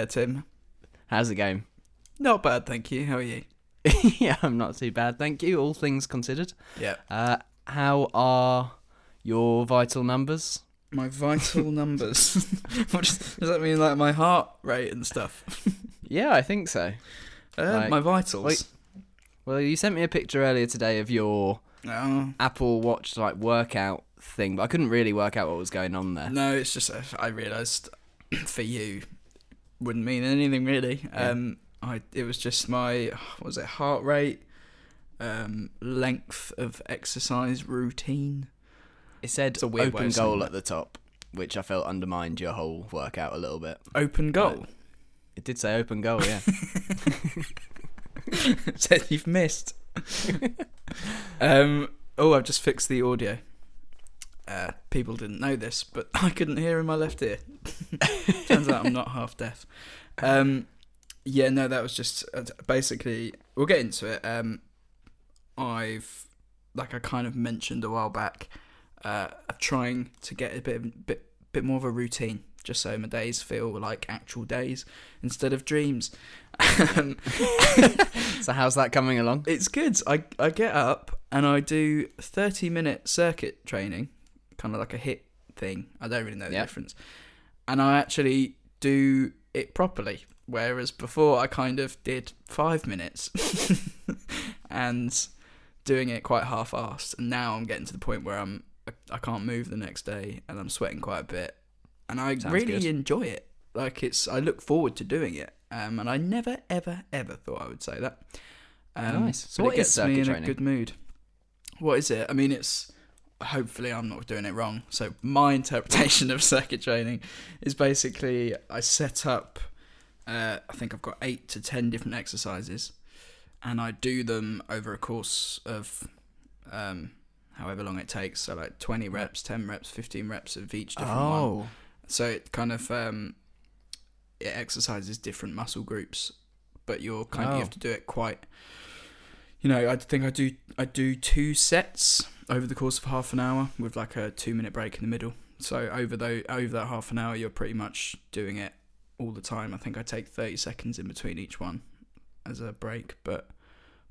There, Tim. How's it going? Not bad, thank you. How are you? yeah, I'm not too bad, thank you. All things considered. Yeah. Uh, how are your vital numbers? My vital numbers. what does, does that mean, like my heart rate and stuff? Yeah, I think so. Uh, Like- my vitals. Wait. Well, you sent me a picture earlier today of your Oh, Apple Watch like workout thing, but I couldn't really work out what was going on there. no, it's just I realised for you wouldn't mean anything really. Yeah. Um, I it was just my what was it heart rate, um, length of exercise routine. It said It's a weird open goal at the top, which I felt undermined your whole workout a little bit. Open goal. It did say open goal, yeah. Said you've missed. um. Oh, I've just fixed the audio. Uh, people didn't know this, but I couldn't hear in my left ear. Turns out I'm not half deaf. Um, yeah, no, that was just uh, basically. We'll get into it. Um, I've, like I kind of mentioned a while back, uh, trying to get a bit, of- bit, bit more of a routine, just so my days feel like actual days instead of dreams. Um, so how's that coming along? it's good. I I get up and I do thirty minute circuit training, kind of like a HIIT thing. I don't really know the Yeah. difference, and I actually do it properly. Whereas before I kind of did five minutes, and doing it quite half-assed. And now I'm getting to the point where I'm I, can't move the next day, and I'm sweating quite a bit, and I Sounds really good. enjoy it. Like it's I look forward to doing it. Um, and I never, ever, ever thought I would say that. Um, Nice. So what it is gets me in training? a good mood. What is it? I mean, it's hopefully I'm not doing it wrong. So my interpretation of circuit training is basically I set up. Uh, I think I've got eight to ten different exercises, and I do them over a course of um, however long it takes. So like twenty reps, ten reps, fifteen reps of each different one. Oh, So it kind of um, it exercises different muscle groups, but you're kind of Oh. you have to do it quite. You know, I think I do I do two sets over the course of half an hour with like a two minute break in the middle. So over though over that half an hour, you're pretty much doing it all the time. I think I take thirty seconds in between each one as a break, but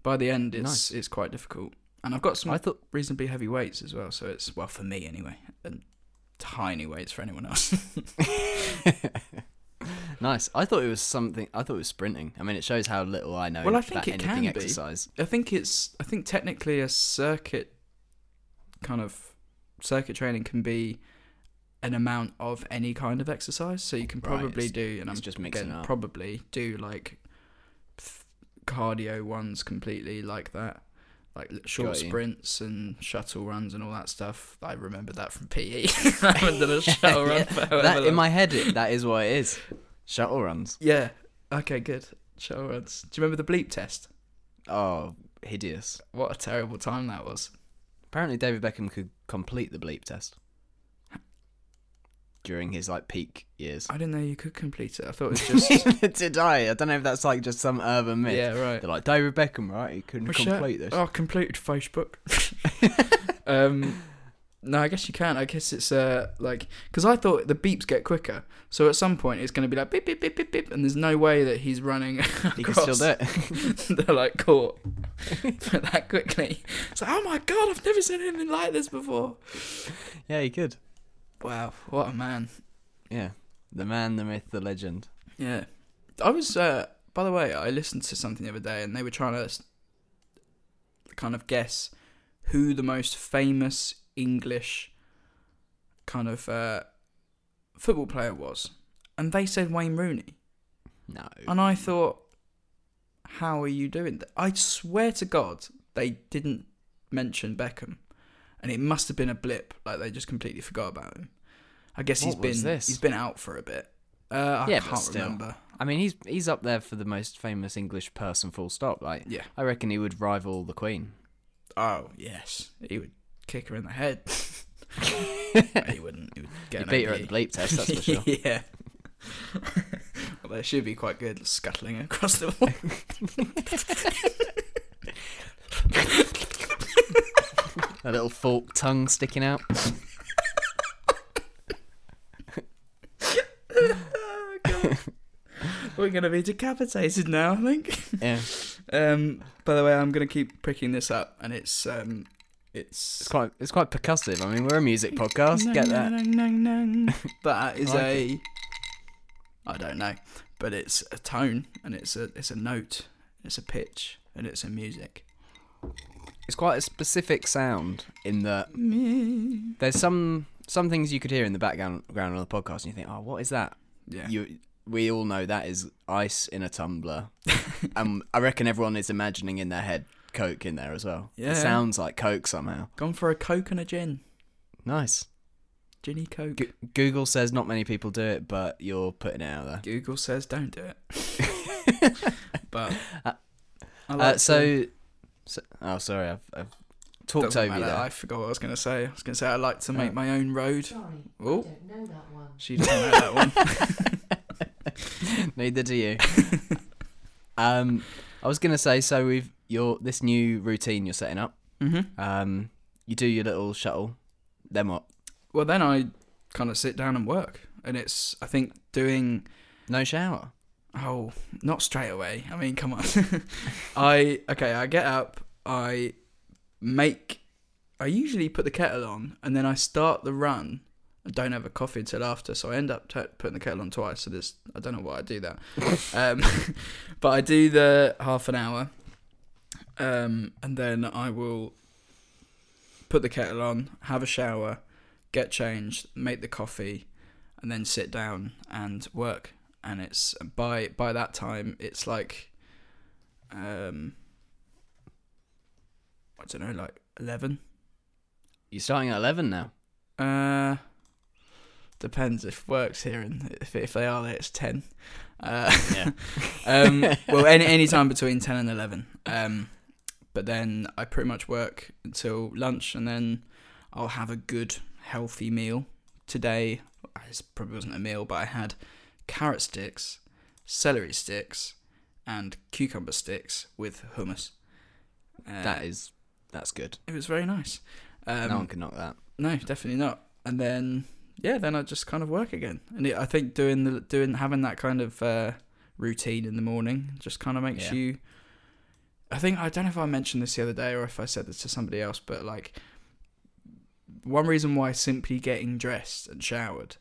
by the end, it's Nice. it's quite difficult. And I've got some I thought reasonably heavy weights as well, so it's well for me anyway, and tiny weights for anyone else. nice. I thought it was something. I thought it was sprinting. I mean, it shows how little I know Well, I think it can be. exercise. I think it's I think technically a circuit kind of circuit training can be an amount of any kind of exercise. So you can Right, probably it's- do and I'm just mixing again, probably do like f- cardio ones completely like that. Like short sprints and shuttle runs and all that stuff. I remember that from PE. I haven't done a shuttle run Yeah, That in my head, it, that is what it is. Shuttle runs. Yeah. Okay, good. Shuttle runs. Do you remember the bleep test? Oh, hideous. What a terrible time that was. Apparently, David Beckham could complete the bleep test during his like peak years. I didn't know you could complete it. I thought it was just Did I? I don't know if that's like just some urban myth. yeah, right. They're like David Beckham, right? He couldn't complete this. Oh, completed Facebook. um, no, I guess you can't. I guess it's uh like because I thought the beeps get quicker, so at some point it's going to be like beep beep beep beep beep, and there's no way that he's running. he can still do it. They're like caught that quickly. It's like, oh my god, I've never seen anything like this before. yeah, he could. Wow, what a man. Yeah, the man, the myth, the legend. Yeah, I was. Uh, by the way, I listened to something the other day, and they were trying to kind of guess who the most famous English kind of uh, football player was, and they said Wayne Rooney, No. and I thought, how are you doing that? I swear to God, they didn't mention Beckham, and it must have been a blip, like they just completely forgot about him. I guess he's What was been this? he's been out for a bit. Uh, I Yeah, can't still. remember. I mean, he's he's up there for the most famous English person. Full stop. Like, Yeah. I reckon he would rival the Queen. Oh yes, he would kick her in the head. he wouldn't. He would get beat her at the bleep test, that's for sure. yeah. well, they should be quite good scuttling across the wall. A little forked tongue sticking out. oh, God. We're gonna be decapitated now, I think. Yeah, Um, by the way, I'm gonna keep picking this up, and it's um, it's it's quite it's quite percussive. I mean, we're a music podcast. Get that? That is I like a. I don't know, but it's a tone, and it's a it's a note, it's a pitch, and it's a music. It's quite a specific sound in that there's some some things you could hear in the background ground on the podcast, and you think, oh, what is that? Yeah. You we all know that is ice in a tumbler, and I reckon everyone is imagining in their head Coke in there as well. Yeah. It sounds like Coke somehow. Gone for a Coke and a gin. Nice. Ginny Coke. G- Google says not many people do it, but you're putting it out there. Google says don't do it. but I Uh, like to- so, so, oh, sorry, I've, I've talked Doesn't over you there. I forgot what I was going to say. I was going to say I like to make Oh. my own road. Sorry, Oh. I don't know that one. She doesn't know that one. Neither do you. um, I was gonna say, so we've your this new routine you're setting up. Mm-hmm. Um, you do your little shuttle. Then what? Well, then I kind of sit down and work, and it's I think doing No shower. oh not straight away. I mean, come on. I okay. I get up. I make. I usually put the kettle on, and then I start the run. I don't have a coffee until after, so I end up t- putting the kettle on twice. So there's I don't know why I do that, um, but I do the half an hour, um, and then I will put the kettle on, have a shower, get changed, make the coffee, and then sit down and work. And it's by by that time it's like, um, I don't know, like eleven. You're starting at eleven now. Uh, depends if work's here and if if they are there, it's ten. Uh, Yeah. um, well, any any time between ten and eleven. Um, but then I pretty much work until lunch, and then I'll have a good healthy meal. Today, it probably wasn't a meal, but I had carrot sticks, celery sticks, and cucumber sticks with hummus. Uh, that is, that's good. it was very nice. Um, no one can knock that. no, definitely not. And then yeah, then I just kind of work again. And it, I think doing the doing having that kind of uh, routine in the morning just kind of makes Yeah. you. I think I don't know if I mentioned this the other day or if I said this to somebody else, but like one reason why simply getting dressed and showered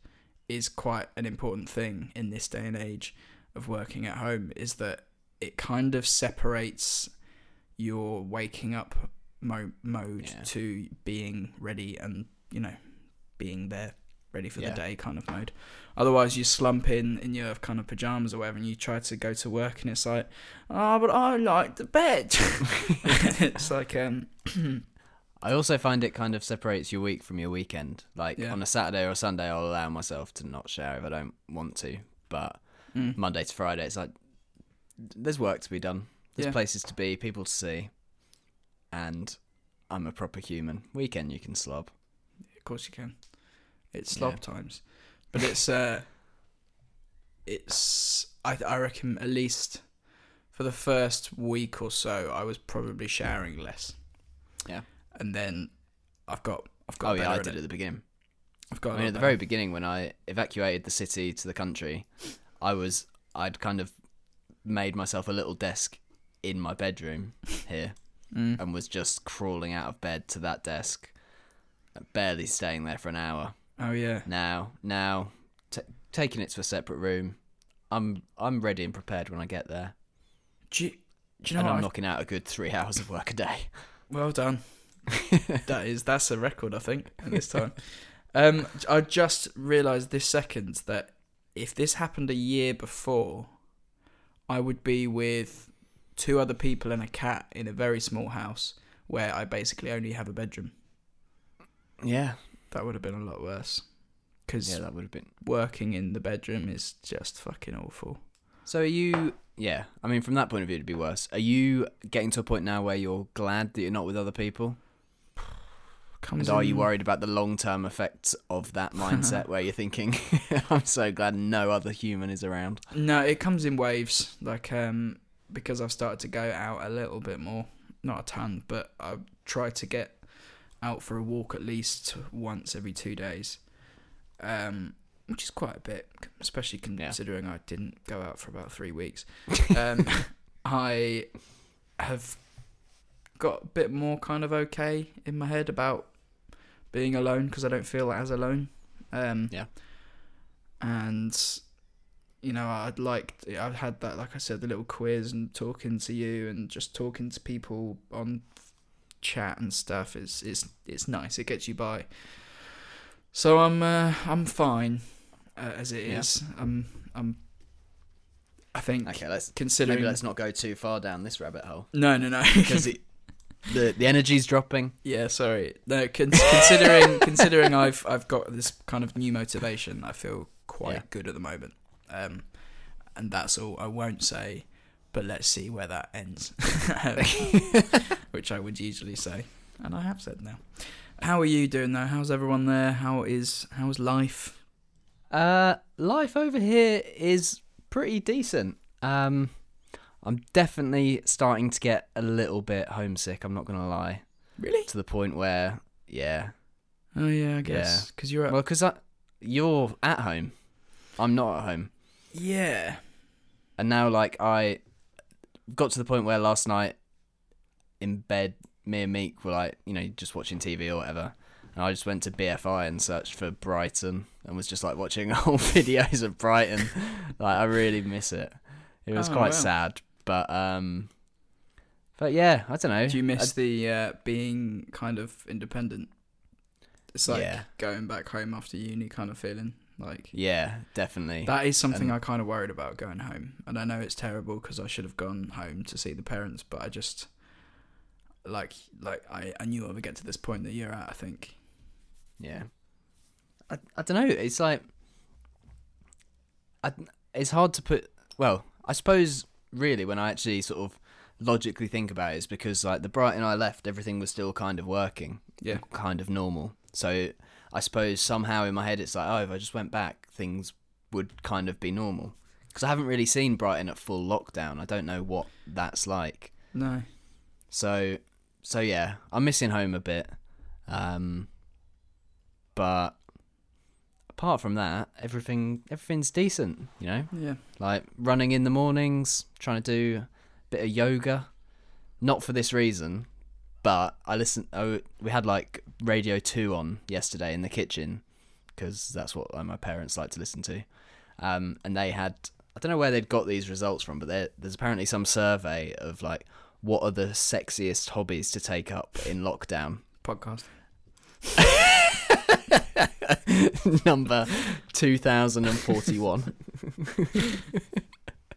is quite an important thing in this day and age of working at home is that it kind of separates your waking up mo- mode Yeah. to being ready and you know being there ready for Yeah. the day kind of mode otherwise you slump in in your kind of pajamas or whatever and you try to go to work and it's like oh but i like the bed it's like um I also find it kind of separates your week from your weekend. Like Yeah. on a Saturday or a Sunday, I'll allow myself to not shower if I don't want to. But mm, Monday to Friday, it's like there's work to be done. There's Yeah. places to be, people to see, and I'm a proper human. Weekend you can slob. of course you can it's slob Yeah. times but it's uh it's I, I reckon at least for the first week or so i was probably showering less Yeah. and then i've got i've got Oh yeah, I did it. at the beginning. i've got I mean, at the better. very beginning, when I evacuated the city to the country, I was I'd kind of made myself a little desk in my bedroom here, Mm. and was just crawling out of bed to that desk, barely staying there for an hour. Oh yeah Now, now, t- taking it to a separate room, I'm I'm ready and prepared when I get there, do you, do you know and what I'm I- knocking out a good three hours of work a day. Well done. that is that's a record, I think, at this time. um, I just realised this second that if this happened a year before, I would be with two other people and a cat in a very small house where I basically only have a bedroom. Yeah, That would have been a lot worse. Because yeah, that would have been. working in the bedroom is just fucking awful. So are you? Yeah, I mean, from that point of view, it'd be worse. Are you getting to a point now where you're glad that you're not with other people? And are you worried about the long term effects of that mindset where you're thinking, I'm so glad no other human is around? No, it comes in waves. Like um, because I've started to go out a little bit more, not a ton, but I try to get out for a walk at least once every two days. Um, which is quite a bit, especially Yeah. considering I didn't go out for about three weeks. Um, I have got a bit more kind of okay in my head about being alone because I don't feel as alone. Um, Yeah. And you know, I'd like I've had that, like I said, the little quiz and talking to you and just talking to people on chat and stuff is is it's nice. It gets you by. So I'm uh, I'm fine uh, as it Yeah. is. I'm I'm. I think Okay, let's considering maybe let's not go too far down this rabbit hole no no no because the the energy's dropping. yeah sorry no con- considering considering I've I've got this kind of new motivation I feel quite Yeah. good at the moment um and that's all I won't say but let's see where that ends which I would usually say and I have said now. How are you doing though how's everyone there? How is how's life? Uh, life over here is pretty decent. Um, I'm definitely starting to get a little bit homesick. I'm not gonna lie, really? To the point where, yeah, oh yeah I guess. Because you're at well, because you're at home, I'm not at home, yeah. And now like I got to the point where last night in bed, me and Meek were like, you know, just watching TV or whatever. And I just went to BFI and searched for Brighton and was just like watching old videos of Brighton. like I really miss it. It was Oh, quite wow. sad, but um, but yeah, I don't know. Do you miss I- the uh, being kind of independent? It's like Yeah. going back home after uni kind of feeling. Like yeah, definitely. that is something And- I kind of worried about going home. And I know it's terrible because I should have gone home to see the parents, but I just like like I, I knew I would get to this point that you're at. I think. Yeah. I I don't know. It's like I, it's hard to put. Well, I suppose really when I actually sort of logically think about it, is because like the Brighton I left, everything was still kind of working, Yeah. kind of normal. So I suppose somehow in my head it's like, oh, if I just went back, things would kind of be normal. Because I haven't really seen Brighton at full lockdown. I don't know what that's like. No. So, so yeah, I'm missing home a bit. Um, but apart from that, everything everything's decent. You know, Yeah. like running in the mornings, trying to do a bit of yoga. Not for this reason, but I listen. Oh, we had like Radio Two on yesterday in the kitchen because that's what uh, my parents like to listen to. Um, and they had I don't know where they'd got these results from, but there's apparently some survey of like what are the sexiest hobbies to take up in lockdown. Podcast. Number 2041.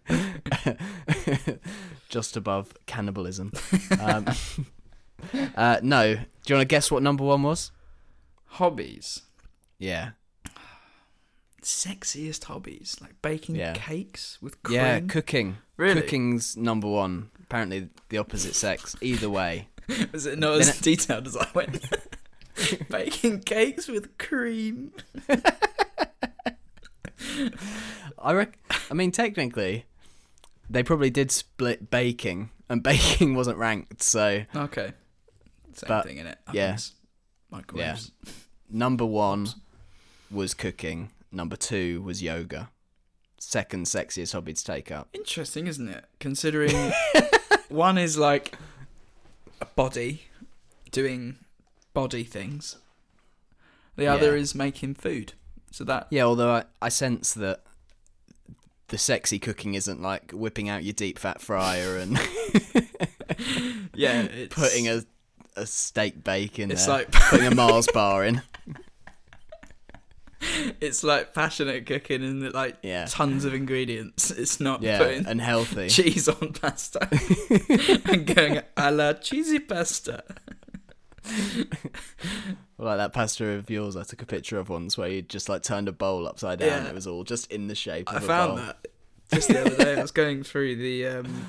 Just above cannibalism. Um, uh, no. Do you want to guess what number one was? Hobbies. Yeah. Sexiest hobbies like baking Yeah. cakes with cream. Yeah, cooking. really? Cooking's number one. Apparently the opposite sex. Either way. Was it not as detailed as I went? baking cakes with cream. I rec- I mean, technically, they probably did split baking, and baking wasn't ranked. So Okay. Same But, thing in it. yeah. Microwaves. number one was cooking. Number two was yoga. Second sexiest hobby to take up. Interesting, isn't it? Considering one is like a body doing body things. The other Yeah. is making food. So that Yeah, although I, I sense that the sexy cooking isn't like whipping out your deep fat fryer and yeah, putting a a steak bake in it's there, like putting a Mars bar in. it's like passionate cooking and like Yeah. tons of ingredients. It's not Yeah, putting and healthy. cheese on pasta and going a la cheesy pasta. Like that pasta of yours I took a picture of once where you just like turned a bowl upside down. Yeah. It was all just in the shape of I a found bowl. that just the other day. I was going through the. Um,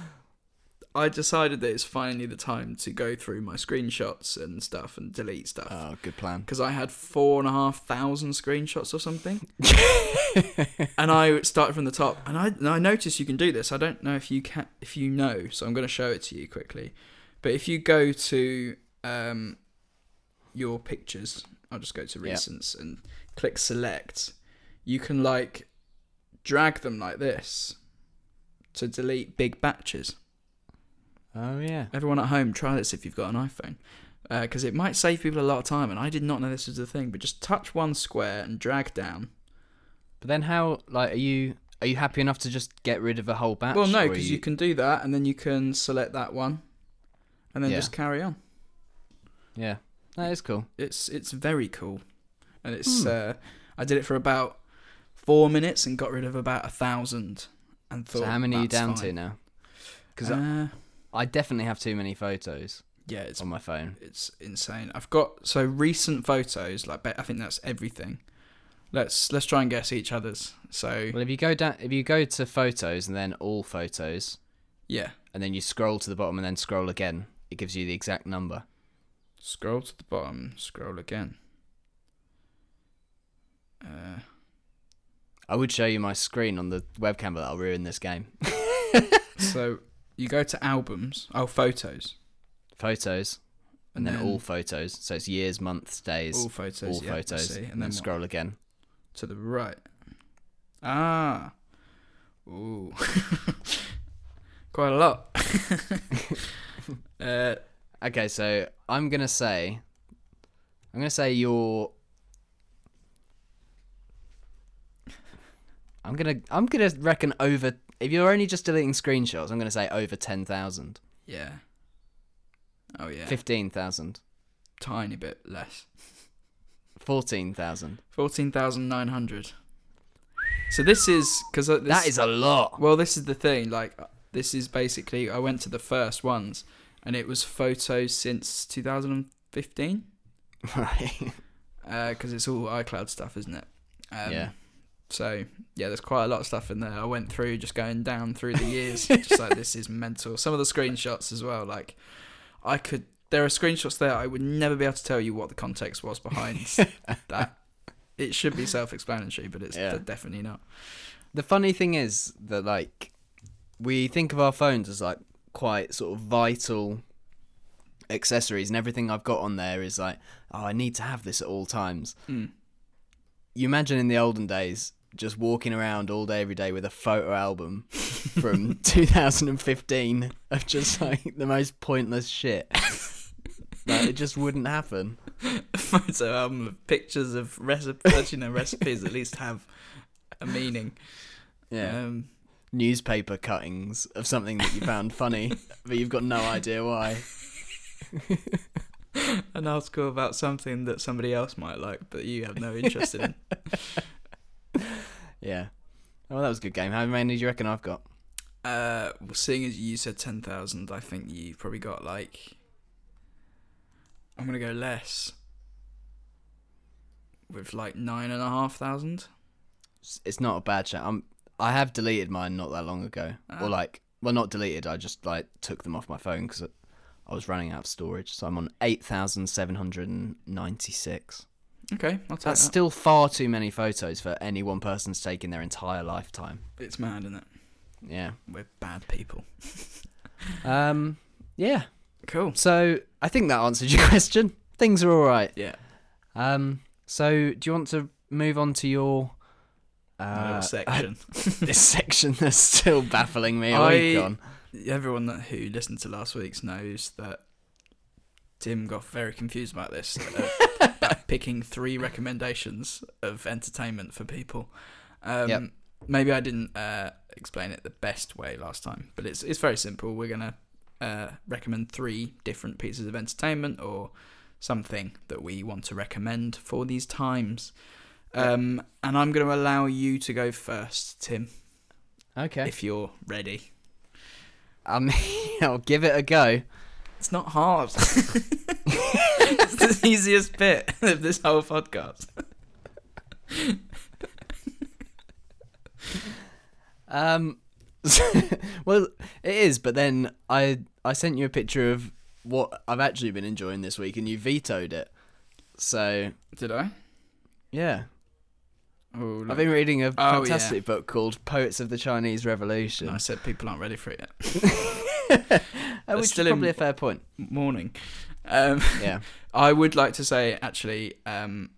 I decided that it's finally the time to go through my screenshots and stuff and delete stuff Oh, good plan. because I had four and a half thousand screenshots or something. and I started from the top, and I and I noticed you can do this. I don't know if you can, if you know, so I'm going to show it to you quickly. But if you go to um, your pictures, I'll just go to recents and click select. you can like drag them like this to delete big batches. Oh yeah. Everyone at home, try this if you've got an iPhone, because it might save people a lot of time. And I did not know this was a thing, but just touch one square and drag down. But then how like are you are you happy enough to just get rid of a whole batch? well, no, because you... can do that, and then you can select that one, and then Yeah. just carry on. Yeah. That is cool. It's it's very cool, and it's Hmm. uh, I did it for about four minutes and got rid of about a thousand. And thought, so how many are you "That's down to now? Because Uh, I definitely have too many photos yeah, it's on my phone. it's insane. I've got so recent photos. Like I think that's everything. Let's let's try and guess each other's. So Well, if you go down, if you go to photos and then all photos, yeah, and then you scroll to the bottom and then scroll again, it gives you the exact number. scroll to the bottom. Scroll again. Uh, I would show you my screen on the webcam, but I'll ruin this game. so you go to albums. Oh, photos. Photos, and, then, all photos. So it's years, months, days, all all, photos. yeah, photos, see. and, and then what? scroll again. to the right. Ah. Ooh. Quite a lot. uh, Okay, so I'm gonna say, I'm gonna say you're. I'm gonna I'm gonna reckon over. If you're only just deleting screenshots, I'm gonna say over ten thousand. yeah. Oh yeah. Fifteen thousand. Tiny bit less. Fourteen thousand. Fourteen thousand nine hundred. So this is because That is a lot. well. This is the thing. Like uh, this is basically I went to the first ones, and it was photos since 2015. Right. because it's all iCloud stuff, isn't it? Um, yeah. So yeah, there's quite a lot of stuff in there. I went through just going down through the years, just like this is mental. Some of the screenshots as well. Like I could, there are screenshots there. I would never be able to tell you what the context was behind that. It should be self-explanatory, but it's Yeah. definitely not. The funny thing is that like we think of our phones as like quite sort of vital accessories and everything I've got on there is like oh I need to have this at all times. Mm. You imagine in the olden days just walking around all day every day with a photo album from 2015 of just like the most pointless shit. like it just wouldn't happen. A photo album of pictures of recipes. you know, recipes at least have a meaning. Yeah. Um, Newspaper cuttings of something that you found funny, but you've got no idea why. an article about something that somebody else might like, but you have no interest in. Yeah. Oh, well, that was a good game. How many do you reckon I've got? Uh, well, seeing as you said ten thousand, I think you've probably got like. I'm gonna go less. With like nine and a half thousand. It's- not a bad shout. I'm, I have deleted mine not that long ago. Ah. Or like, well, not deleted. I just like took them off my phone because I was running out of storage. So I'm on eight thousand seven hundred and ninety-six. Okay, I'll take That's that. still far too many photos for any one person to take in their entire lifetime. It's mad, isn't it? Yeah. We're bad people. Um. Yeah. Cool. So I think that answered your question. Things are all right. Yeah. Um. So do you want to move on to your uh, section. this section that's still baffling me I-? Everyone that, who listened to last week's knows that Tim got very confused about this. uh, picking three recommendations of entertainment for people. Um, Yep. Maybe I didn't uh, explain it the best way last time, but it's it's very simple. We're gonna uh, recommend three different pieces of entertainment or something that we want to recommend for these times. Um, and I'm going to allow you to go first, Tim, Okay. if you're ready. I mean, I'll give it a go. It's not hard. it's the easiest bit of this whole podcast. Um, well, it is, but then I I sent you a picture of what I've actually been enjoying this week, and you vetoed it. So Did I? yeah, Oh, I've been reading a Oh, fantastic book called "Poets of the Chinese Revolution," I said people aren't ready for it yet. uh, which is still in- probably a fair point. Morning. Um, Yeah, I would like to say, actually, um,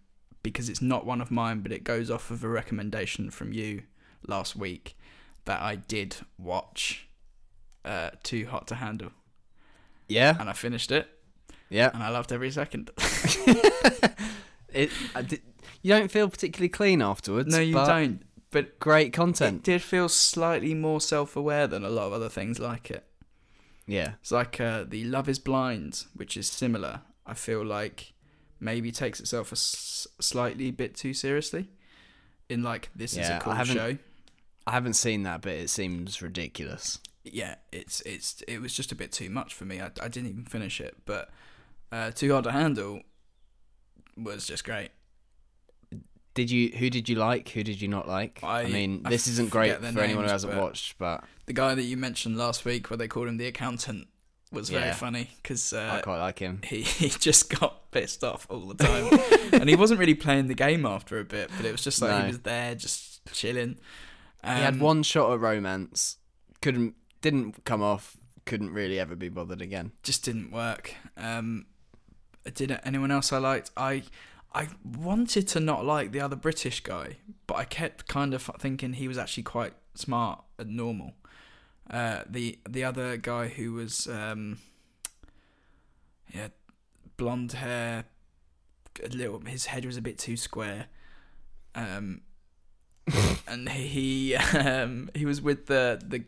because it's not one of mine, but it goes off of a recommendation from you last week that I did watch uh, Too Hot to Handle. Yeah, And I finished it, yeah. and I loved every second. It, I did, you don't feel particularly clean afterwards. no, you but don't. But Great content. it did feel slightly more self aware than a lot of other things like it. Yeah, It's like uh, the Love is Blind, which is similar. I feel like maybe takes itself a s- slightly bit too seriously. In like this is Yeah, a I cool haven't- show. I haven't seen that, but it seems ridiculous. Yeah, it's it's it was just a bit too much for me. I, I didn't even finish it, but uh, Too Hard to Handle was just great. Did you? Who did you like? Who did you not like? I, I- mean, I this isn't great for their anyone who hasn't but- watched, but The guy that you mentioned last week, where they called him the accountant, was very Yeah. funny because I uh, quite like him. he he just got pissed off all the time, and he wasn't really playing the game after a bit. But it was just like No. he was there, just chilling. Um, he had one shot at romance, couldn't, didn't come off, couldn't really ever be bothered again. just didn't work. Um, did anyone else I liked? I I wanted to not like the other British guy, but I kept kind of thinking he was actually quite smart and normal. Uh, the the other guy who was um, yeah, blonde hair, a little his head was a bit too square. Um, and he um, he was with the the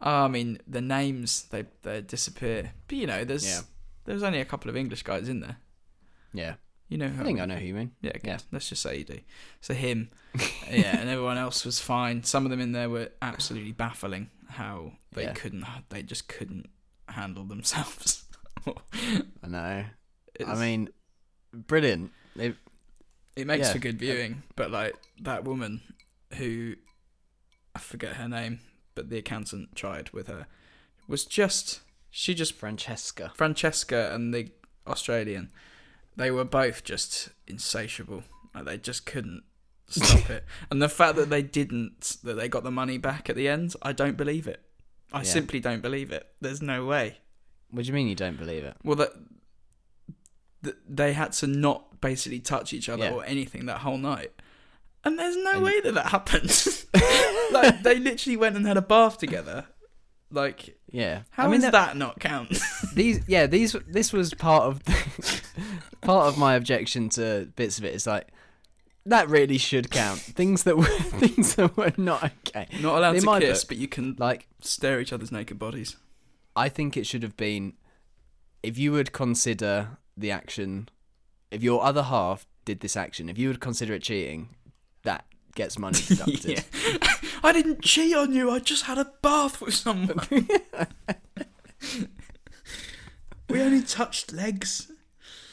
Oh, I mean, the names they they disappear. But you know, there's Yeah. there's only a couple of English guys in there. Yeah, You know, who I think I know who you mean. Yeah, yeah. Let's just say you do. So him, yeah, and everyone else was fine. Some of them in there were absolutely baffling. How they Yeah. couldn't, they just couldn't handle themselves. I know. It's- I mean, brilliant. It, it makes yeah. for good viewing. But like that woman who I forget her name, but the accountant tried with her was just she just Francesca. Francesca and the Australian, they were both just insatiable. Like they just couldn't stop it. And the fact that they didn't, that they got the money back at the end, I don't believe it. I Yeah. simply don't believe it. There's no way. What do you mean you don't believe it? Well, that th- they had to not basically touch each other Yeah. or anything that whole night. And there's no And- way that that happened. like they literally went and had a bath together. Like Yeah. how I mean, does that- that not count? these yeah these this was part of part of my objection to bits of it is like that really should count things that were things that were not okay not allowed In to my kiss, book, but you can like stare at each other's naked bodies. i think it should have been if you would consider the action if your other half did this action if you would consider it cheating that gets money deducted I didn't cheat on you. I just had a bath with someone. we only touched legs.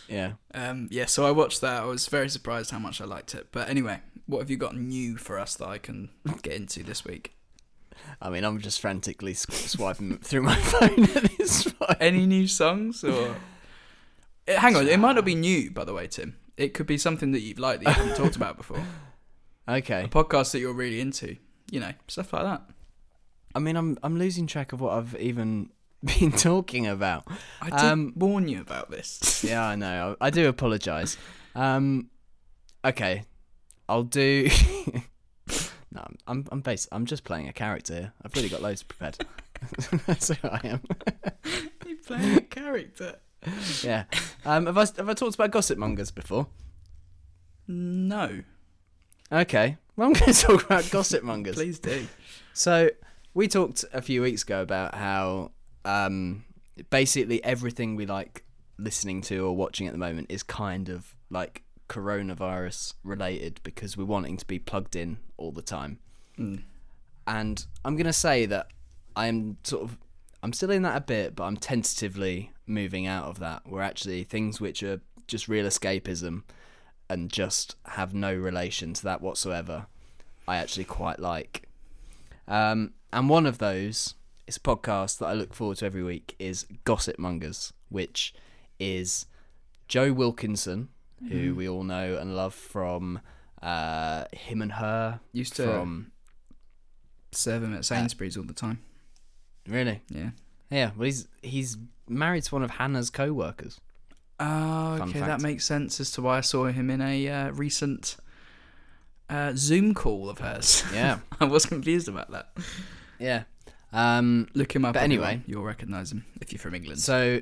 yeah Um, yeah, so I watched that. I was very surprised how much I liked it. But anyway, what have you got new for us that I can get into this week? i mean i'm just frantically swiping through my phone at this point Any new songs or? Eh, hang on, it might not be new, by the way, Tim. It could be something that you've liked that you haven't talked about before. okay A podcast that you're really into. You know, stuff like that. i mean i'm i'm losing track of what i've even been talking about I did Um, warn you about this. yeah, I know. I, I do apologise. Um, okay, I'll do. no, I'm I'm I'm I'm just playing a character. here. I've really got loads prepared. That's who I am. you playing a character. Yeah. Um, have I have I talked about gossip mongers before? No, Okay. Well, I'm going to talk about gossip mongers. please do. So we talked a few weeks ago about how um, basically everything we like listening to or watching at the moment is kind of like coronavirus related because we're wanting to be plugged in all the time. Mm. And I'm gonna say that I'm sort of I'm still in that a bit, but I'm tentatively moving out of that. Where actually things which are just real escapism and just have no relation to that whatsoever, I actually quite like. Um, and one of those is a podcast that I look forward to every week is Gossip Mongers, which is Joe Wilkinson, who we all know and love from uh, Him & Her Used to from serve him at Sainsbury's all the time. really Yeah. yeah. Well, he's he's married to one of Hannah's co-workers. Oh, Fun okay, fact. that makes sense as to why I saw him in a uh, recent uh, Zoom call of hers. Yeah, I was confused about that. yeah. Um, Look him up. But anyway. you'll recognise him if you're from England. So,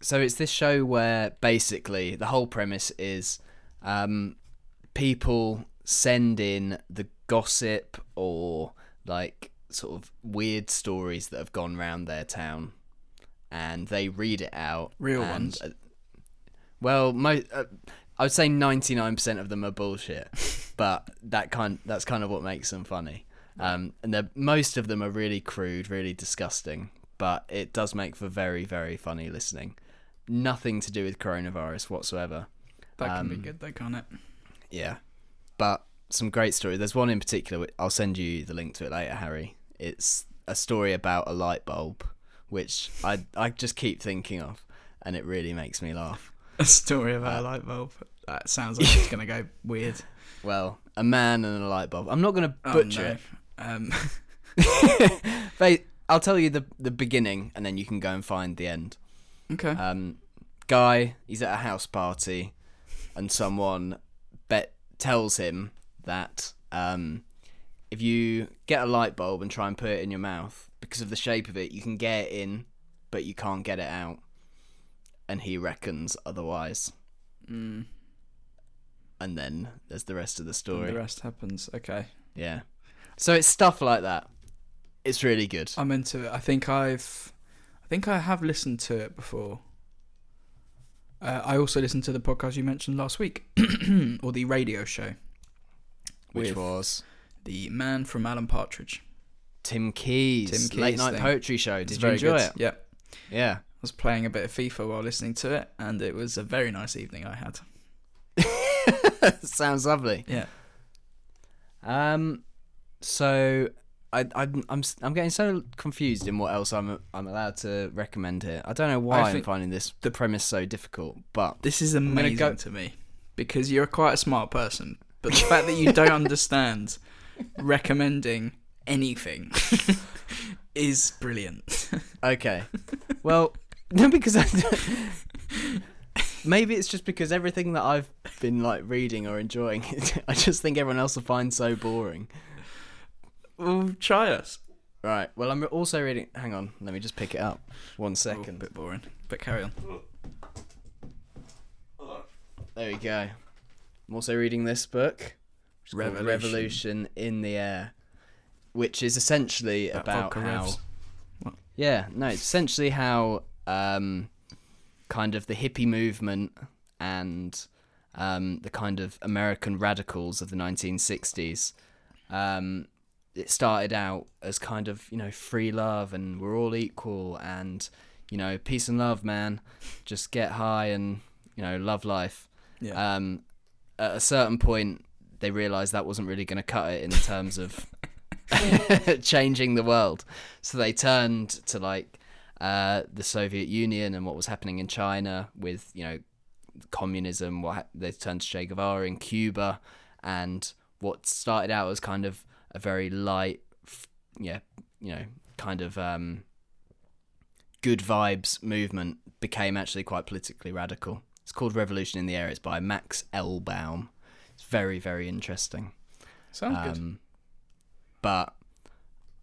so it's this show where basically the whole premise is um, people send in the gossip or like sort of weird stories that have gone round their town, and they read it out. Real and, ones? Well, mo- uh, I would say ninety nine percent of them are bullshit, but that kind that's kind of what makes them funny. Um, and most of them are really crude, really disgusting, but it does make for very, very funny listening. Nothing to do with coronavirus whatsoever. that can be um, good, though, can't it? Yeah, but some great story. There's one in particular. I'll send you the link to it later, Harry. It's a story about a light bulb, which I I just keep thinking of, and it really makes me laugh. A story about a light bulb. That sounds like it's gonna go weird. Well, a man and a light bulb. I'm not going to Oh, butcher no. it. Um, I'll tell you the the beginning, and then you can go and find the end. okay. Um, guy, he's at a house party, and someone bet tells him that um, if you get a light bulb and try and put it in your mouth, because of the shape of it, you can get it in, but you can't get it out. And he reckons otherwise. Mm, And then there's the rest of the and story. the rest happens. Okay. Yeah. So it's stuff like that. It's really good. I'm into it. I think I've, I think I have listened to it before. Uh, I also listened to the podcast you mentioned last week, or the radio show, Which was the man from Alan Partridge. Tim Key's, Tim Key's late night thing. poetry show. Did you enjoy good. it? Yeah. Yeah. I was playing a bit of FIFA while listening to it, and it was a very nice evening I had. Sounds lovely. Yeah. Um, so I I'm I'm s- I'm getting so confused in what else I'm I'm allowed to recommend here. I don't know why I I'm finding this the premise so difficult, but This is amazing go- to me because you're quite a smart person, but the fact that you don't understand recommending anything is brilliant. okay. Well, no, because I, maybe it's just because everything that I've been like reading or enjoying, I just think everyone else will find so boring. well, try us. Right. Well, I'm also reading. Hang on. Let me just pick it up. One a bit boring, but carry on. There we go. I'm also reading this book, which is called Revolution. Revolution in the Air, which is essentially That about how. Yeah, no, it's essentially how um, kind of the hippie movement and um, the kind of American radicals of the 1960s. Um, it started out as kind of you know free love and we're all equal and you know peace and love, man. Just get high and you know love life. Yeah. Um, at a certain point, they realised that wasn't really going to cut it in terms of changing the world. So they turned to like uh, the Soviet Union and what was happening in China with you know communism. What they turned to Che Guevara in Cuba, and what started out as kind of a very light, yeah, you know, kind of um, good vibes movement became actually quite politically radical. It's called Revolution in the Air. It's by Max Elbaum. It's very, very interesting. Sounds good. Um, but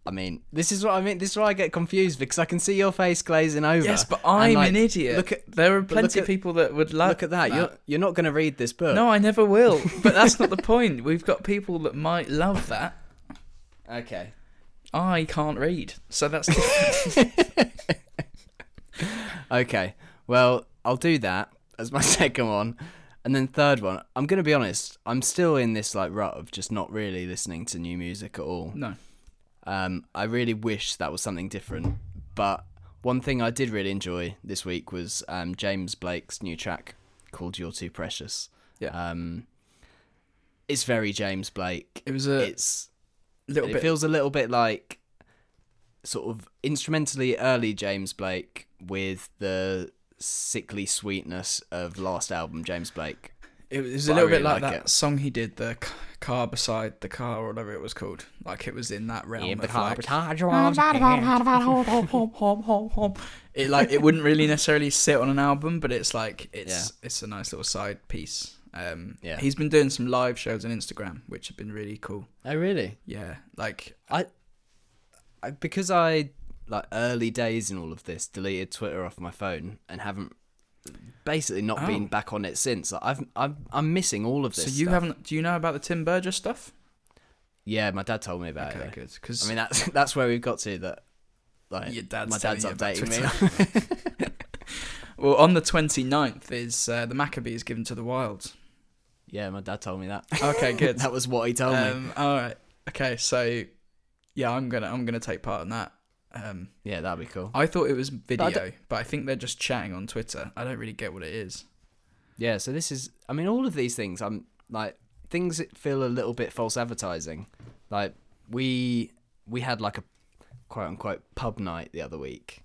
I mean, this is what I mean. This is why I get confused because I can see your face glazing over. Yes, but I'm like, an idiot. Look at there are plenty of people that would like look at that. You're you're not going to read this book. No, I never will. But that's not the point. We've got people that might love that. Okay. I can't read, so that's. Okay. Well, I'll do that as my second one. And then third one, I'm going to be honest, I'm still in this like rut of just not really listening to new music at all. no. Um, I really wish that was something different. But one thing I did really enjoy this week was um, James Blake's new track called "You're Too Precious." Yeah. Um, it's very James Blake. It was a It's little it bit. feels a little bit like sort of instrumentally early James Blake with the sickly sweetness of last album James Blake. It was a little bit like, like that it. song he did, the car beside the car or whatever it was called. Like it was in that realm Yeah, of the like, car. it like it wouldn't really necessarily sit on an album, but it's like it's it's a nice little side piece. Um, Yeah. he's been doing some live shows on Instagram, which have been really cool. Oh really? Yeah, like I, I because I like early days in all of this deleted Twitter off my phone and haven't basically not Oh. been back on it since. Like, I've I'm I'm missing all of this. so you stuff. haven't? Do you know about the Tim Burgess stuff? Yeah, my dad told me about Okay, it. though. good. Because I mean that's that's where we've got to. That like Your dad's my dad's updating me. well, on the 29th is uh, the Maccabees given to the Wilds. yeah, my dad told me that. Okay, good. that was what he told me. Um, all right. Okay, so yeah, I'm gonna I'm gonna take part in that. Um, Yeah, that'd be cool. I thought it was video, I but I, think they're just chatting on Twitter. I don't really get what it is. Yeah, so this is I mean all of these things I'm like things that feel a little bit false advertising. Like we we had like a quote unquote pub night the other week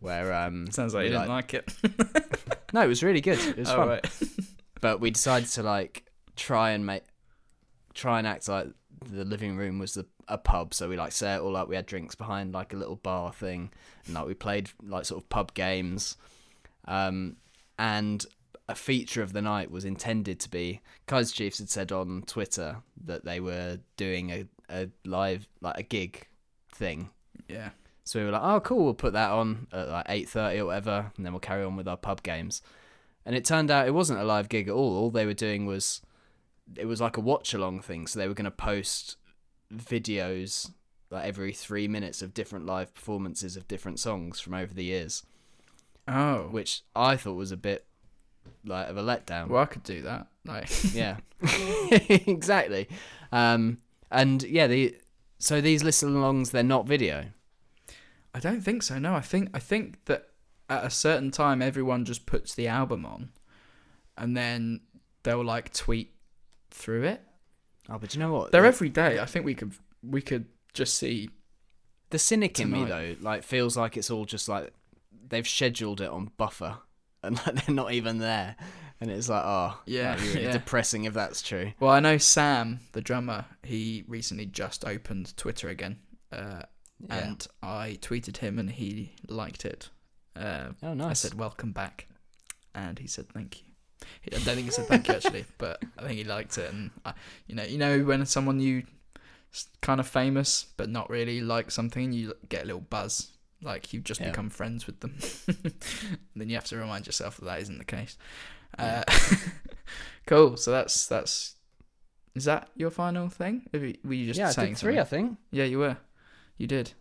where um Sounds like you didn't like, it. No, it was really good. It was Oh, fun. right. But we decided to like try and make try and act like the living room was the, a pub. So we like set it all up. We had drinks behind like a little bar thing, and like we played like sort of pub games. Um, and a feature of the night was intended to be Kaiser Chiefs had said on Twitter that they were doing a, a live like a gig thing. Yeah. So we were like, oh, cool, we'll put that on at like eight thirty or whatever, and then we'll carry on with our pub games. And it turned out it wasn't a live gig at all. All they were doing was, it was like a watch along thing. So they were going to post videos like every three minutes of different live performances of different songs from over the years, Oh. which I thought was a bit like of a letdown. Well, I could do that. Like, Yeah, exactly. Um, and yeah, the so these listen-alongs they're not video. I don't think so. No, I think I think that at a certain time everyone just puts the album on, and then they'll like tweet through it. Oh, but you know what? They're The- every day. I think we could we could just see. The cynic in me though, like feels like it's all just like they've scheduled it on buffer and like they're not even there, and it's like oh Yeah, really yeah. depressing if that's true. Well, I know Sam, the drummer. He recently just opened Twitter again, uh, Yeah. and I tweeted him, and he liked it. Uh, oh I said welcome back, and he said thank you. He- I don't think he said thank you actually, but I think he liked it. And I, you know, you know when someone you kind of famous but not really like something, you get a little buzz, like you've just Yeah. become friends with them. then you have to remind yourself that that isn't the case. Uh, cool. So that's that's. Is that your final thing? You- Were you just yeah, I saying did three, I think. Yeah, you were. You did.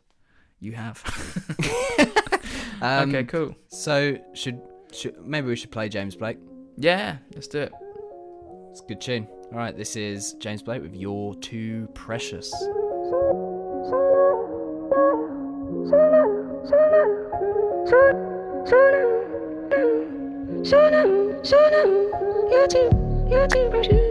You have. Um, okay, cool. So should should maybe we should play James Blake. Yeah, let's do it. It's a good tune. All right, this is James Blake with "You're Too Precious." You're too, you're too precious, precious.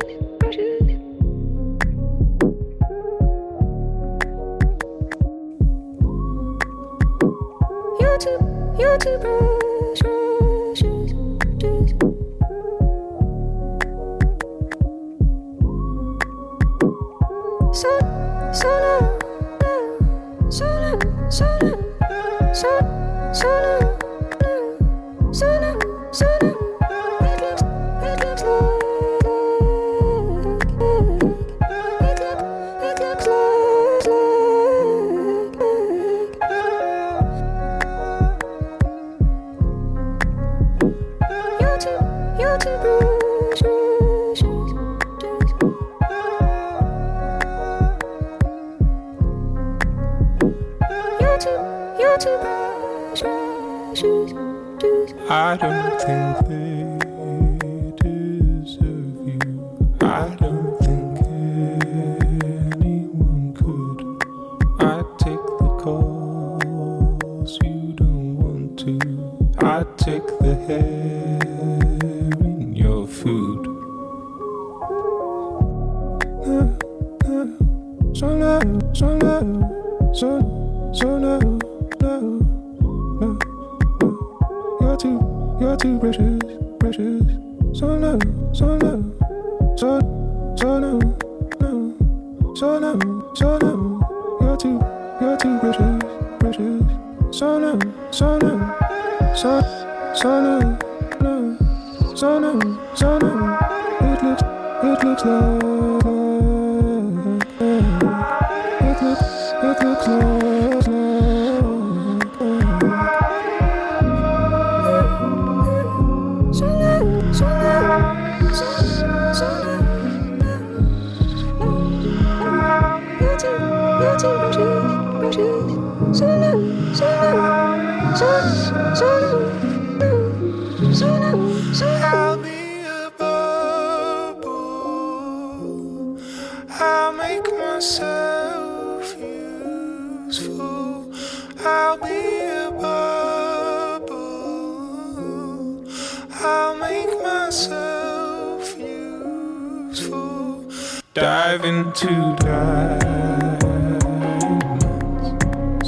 Dive into diamonds,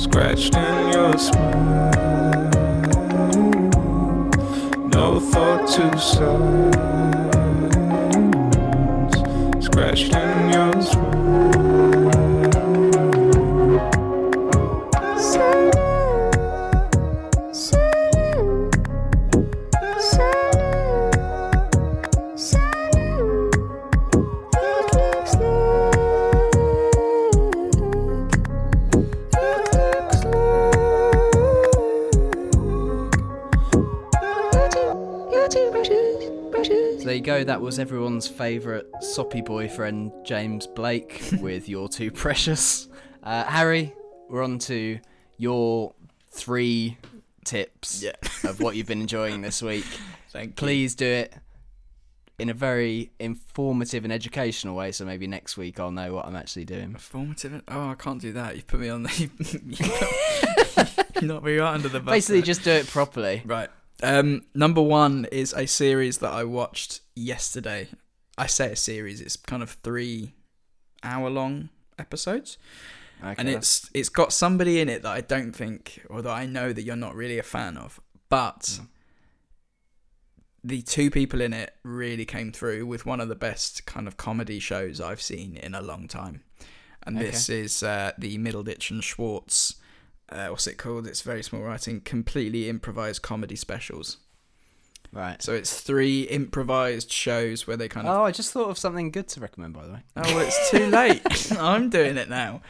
scratched in your smile. No thought to silence, scratched in was everyone's favourite soppy boyfriend, James Blake, with "You're Too Precious." Uh, Harry, we're on to your three tips Yeah. of what you've been enjoying this week. Thank you. Please do it in a very informative and educational way. So maybe next week I'll know what I'm actually doing. Formative. Oh, I can't do that. You've put me on the. you knocked me right under the bus. Basically, there. just do it properly. Right. Um, number one is a series that I watched yesterday. I say a series; it's kind of three hour-long episodes, Okay, and it's it's got somebody in it that I don't think, or that I know that you're not really a fan of, but the two people in it really came through with one of the best kind of comedy shows I've seen in a long time, and this is uh, the Middleditch and Schwartz. Uh, what's it called? It's very small writing. Completely improvised comedy specials. Right. So it's three improvised shows where they kind of. Oh, I just thought of something good to recommend, by the way. Oh, well, it's too late. I'm doing it now.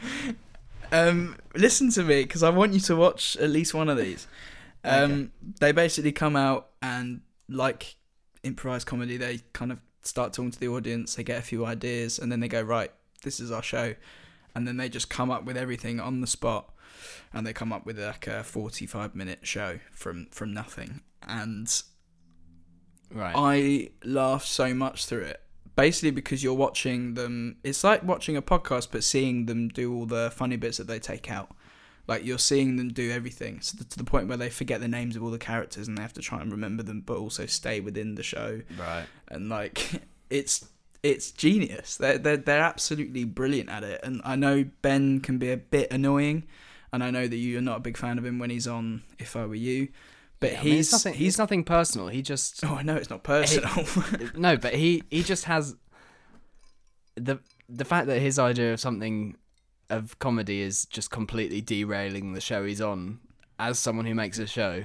Um, listen to me because I want you to watch at least one of these. Um, They basically come out and like improvised comedy. They kind of start talking to the audience. They get a few ideas and then they go right. This is our show, and then they just come up with everything on the spot, and they come up with like a 45 minute show from from nothing. And Right. I laughed so much through it. Basically, because you're watching them, it's like watching a podcast, but seeing them do all the funny bits that they take out. Like you're seeing them do everything so to the point where they forget the names of all the characters and they have to try and remember them, but also stay within the show. right. And like, it's it's genius. They're they're they're absolutely brilliant at it. And I know Ben can be a bit annoying, and I know that you're not a big fan of him when he's on If I Were You, but Yeah, I mean, he's nothing. he's It's nothing personal. He just Oh, I know it's not personal. no, but he he just has the the fact that his idea of something of comedy is just completely derailing the show he's on. As someone who makes a show,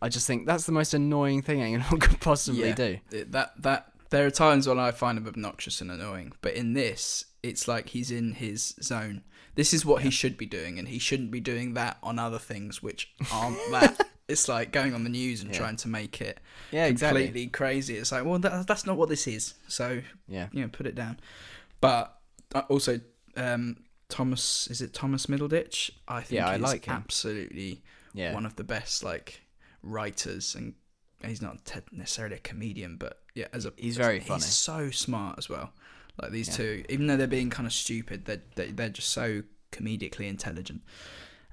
I just think that's the most annoying thing anyone could possibly Yeah. do. It- that that there are times when I find him obnoxious and annoying, but in this, it's like he's in his zone. This is what he should be doing, and he shouldn't be doing that on other things which aren't that. It's like going on the news and Yeah. trying to make it Yeah, exactly. completely crazy. It's like, well, that, that's not what this is. So Yeah. you know, put it down. But uh, also, um, Thomas is it Thomas Middleditch? I think Yeah, I like him. absolutely Yeah. one of the best like writers and he's not necessarily a comedian but yeah as a He's very he's funny. so smart as well like these Yeah. two even though they're being kind of stupid they're, they're, they're just so comedically intelligent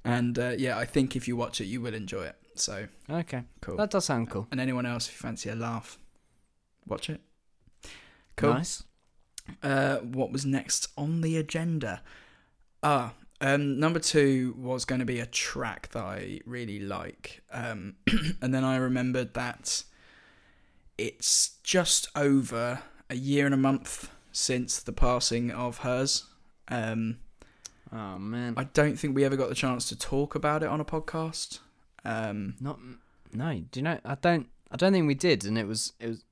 and uh, yeah i think if you watch it you will enjoy it so Okay. cool That does sound cool. and anyone else if you fancy a laugh watch it cool Nice. uh, what was next on the agenda? Ah, um, number two was going to be a track that I really like, um, and then I remembered that it's just over a year and a month since the passing of Her's. Um, Oh man. I don't think we ever got the chance to talk about it on a podcast. Um, Not no. Do you know? I don't. I don't think we did, and it was. It was.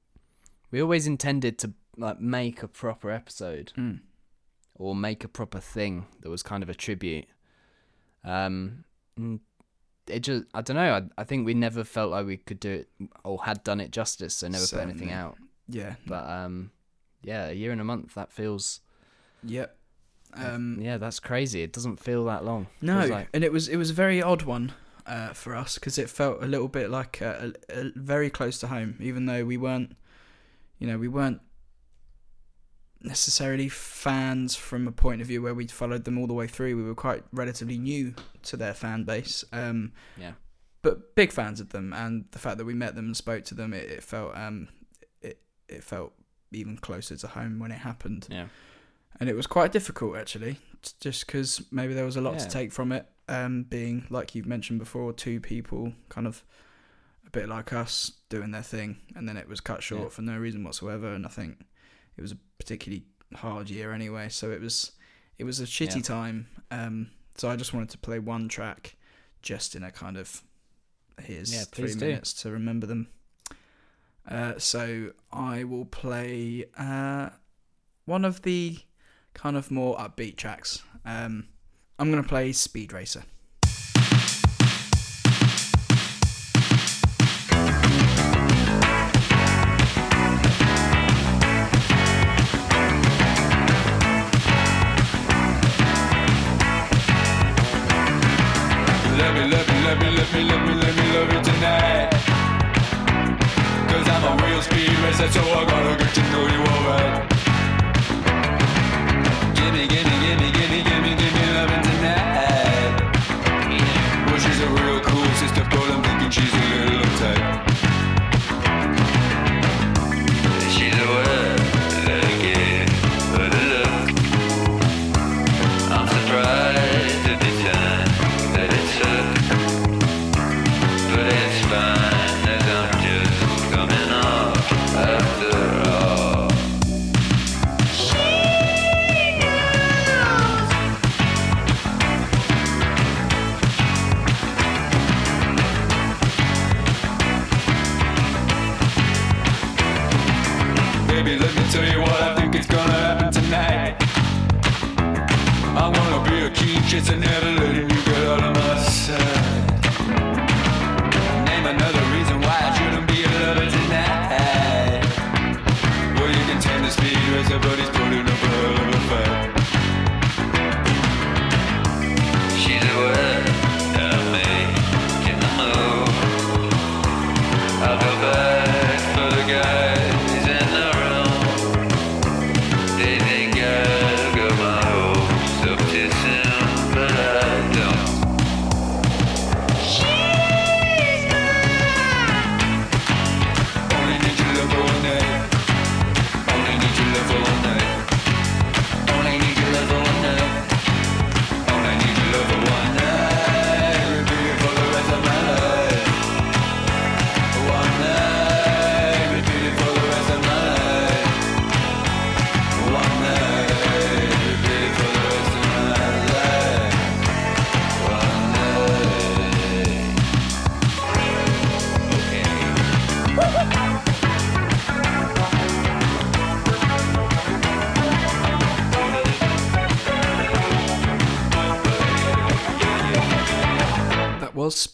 We always intended to like make a proper episode mm, or make a proper thing that was kind of a tribute. Um, and it just. I don't know. I. I think we never felt like we could do it or had done it justice, so never put anything out. yeah, But um, yeah, a year and a month. That feels. yep. Um, yeah, that's crazy. It doesn't feel that long. No, like- and it was it was a very odd one uh, for us because it felt a little bit like uh, a, a, very close to home, even though we weren't, you know, we weren't necessarily fans from a point of view where we'd followed them all the way through. We were quite relatively new to their fan base, um, Yeah. but big fans of them, and the fact that we met them and spoke to them, it, it felt um, it it felt even closer to home when it happened Yeah. and it was quite difficult actually, just because maybe there was a lot Yeah. to take from it. Um, being like you've mentioned before, two people kind of a bit like us doing their thing, and then it was cut short Yeah. for no reason whatsoever. And I think it was a particularly hard year anyway, so it was it was a shitty Yeah. time. Um, so I just wanted to play one track, just in a kind of here's Yeah, three do. minutes to remember them. Uh, so I will play uh, one of the kind of more upbeat tracks. Um, I'm gonna play Speed Racer. Let me, let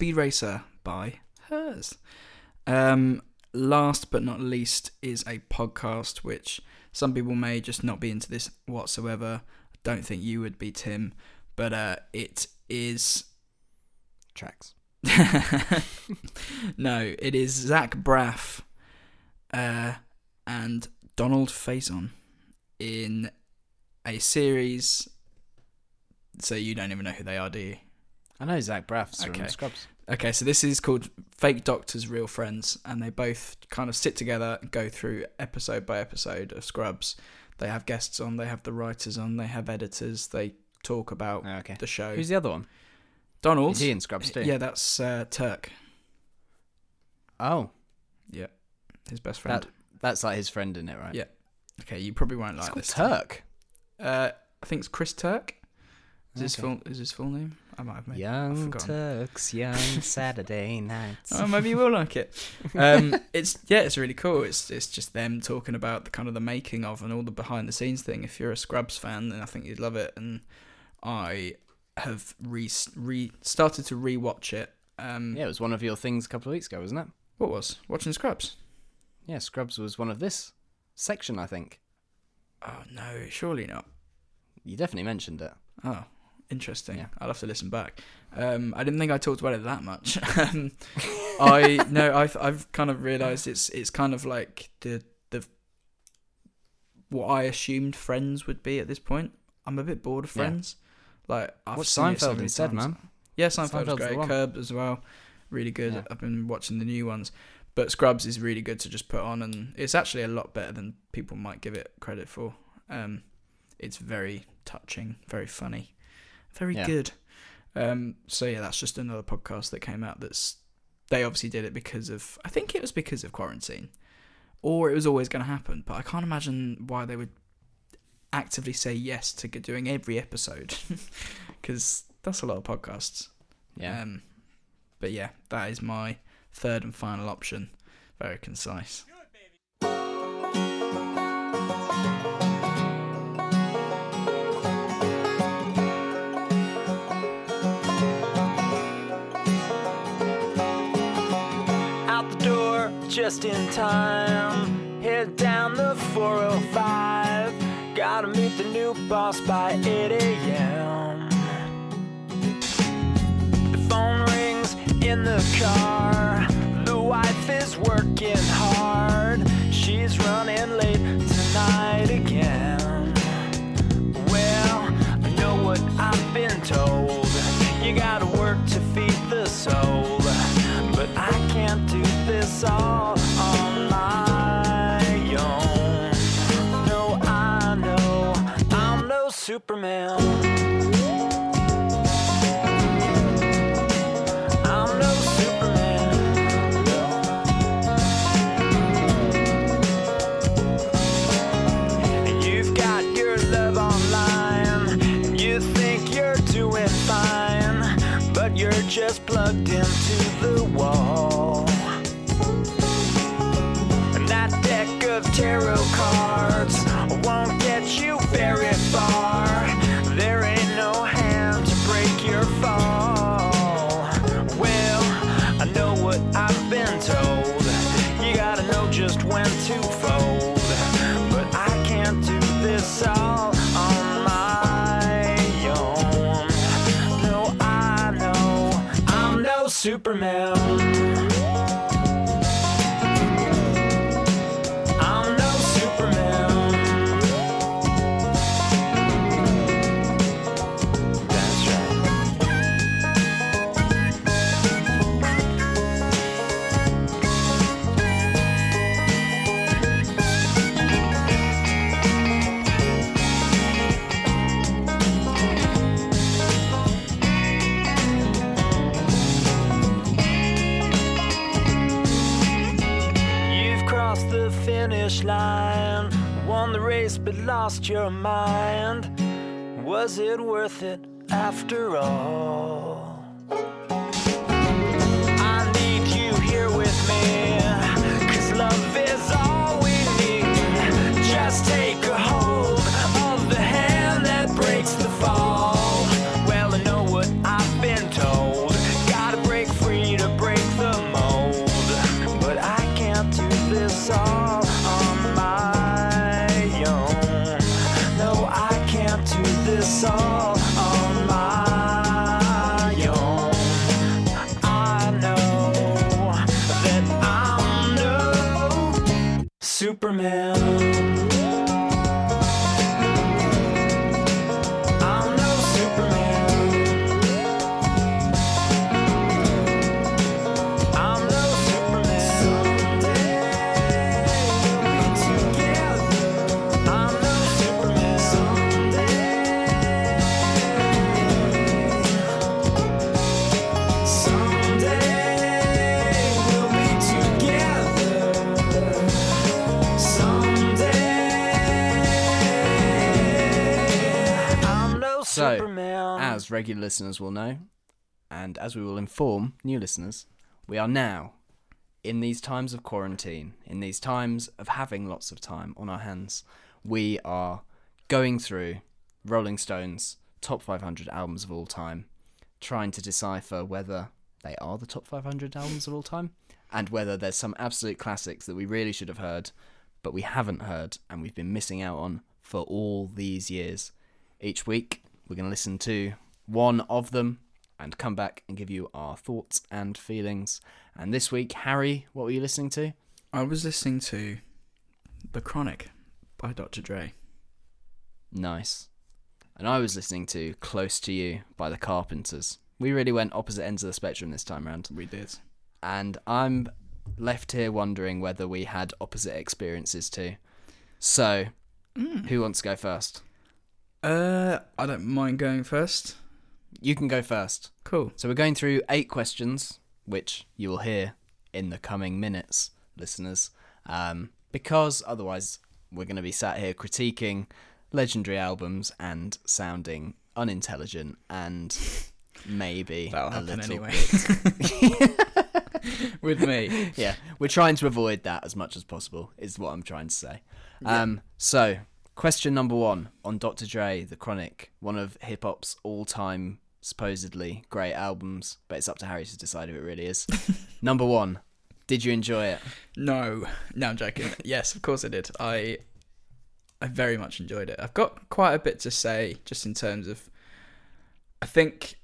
Speed Racer by Her's. Um, last but not least is a podcast which some people may just not be into this whatsoever. I don't think you would be, Tim, but uh, it is. Tracks. no, it is Zach Braff uh, and Donald Faison in a series. So you don't even know who they are, do you? I know Zach Braff's Okay. from Scrubs. Okay, so this is called Fake Doctors, Real Friends, and they both kind of sit together and go through episode by episode of Scrubs. They have guests on, they have the writers on, they have editors, they talk about Oh, okay. the show. Who's the other one? Donald? Is he in Scrubs too? Yeah, that's uh, Turk. Oh, Yeah, his best friend. that that's like his friend in it, right? Yeah. Okay, you probably won't It's like called this. Turk. Uh, I think it's Chris Turk. Is his Okay. full is his full name? I might have made. Young. Turks, young Saturday nights. Oh, maybe you will like it. Um, it's yeah, it's really cool. It's it's just them talking about the kind of the making of and all the behind the scenes thing. If you're a Scrubs fan, then I think you'd love it. And I have re re started to rewatch it. Um, Yeah, it was one of your things a couple of weeks ago, wasn't it? What was watching Scrubs? Yeah, Scrubs was one of this section, I think. Oh no, surely not. You definitely mentioned it. Oh, interesting. Yeah. I'll have to listen back. Um, I didn't think I talked about it that much. um, I no, I've I've kind of realised it's it's kind of like the the what I assumed Friends would be at this point. I'm a bit bored of Yeah. Friends. Like I've Watch seen it so Seinfeld many instead, man. Yeah, Seinfeld's, Seinfeld's great. Curb as well, really good. Yeah. I've been watching the new ones, but Scrubs is really good to just put on, and it's actually a lot better than people might give it credit for. Um, it's very touching, very funny, very Yeah. good. Um, so yeah, that's just another podcast that came out. That's they obviously did it because of I think it was because of quarantine, or it was always going to happen. But I can't imagine why they would actively say yes to doing every episode because that's a lot of podcasts. Yeah. Um, but yeah, that is my third and final option. Very concise. Just in time. Head down the 405. Gotta meet the new boss by 8 a.m. The phone rings in the car. The wife is working hard. She's running late tonight your mind. Was it worth it after all? As regular listeners will know, and as we will inform new listeners, we are now in these times of quarantine, in these times of having lots of time on our hands, we are going through Rolling Stones' top 500 albums of all time, trying to decipher whether they are the top 500 albums of all time and whether there's some absolute classics that we really should have heard but we haven't heard and we've been missing out on for all these years. Each week, we're going to listen to one of them and come back and give you our thoughts and feelings. And this week, Harry, what were you listening to? I was listening to The Chronic by Dr. Dre. Nice. And I was listening to Close to You by the Carpenters. We really went opposite ends of the spectrum this time round. We did. And I'm left here wondering whether we had opposite experiences too. So, who wants to go first? Uh, I don't mind going first. You can go first. Cool. So we're going through eight questions, which you will hear in the coming minutes, listeners, um, because otherwise we're going to be sat here critiquing legendary albums and sounding unintelligent and maybe That'll a little anyway. bit. With me. yeah, we're trying to avoid that as much as possible, is what I'm trying to say. Um, so, question number one on Dr. Dre, The Chronic, one of hip hop's all time supposedly great albums, but it's up to Harry to decide if it really is. number one, did you enjoy it? No, no, I'm joking. yes, of course I did. I, I very much enjoyed it. I've got quite a bit to say, just in terms of. I think,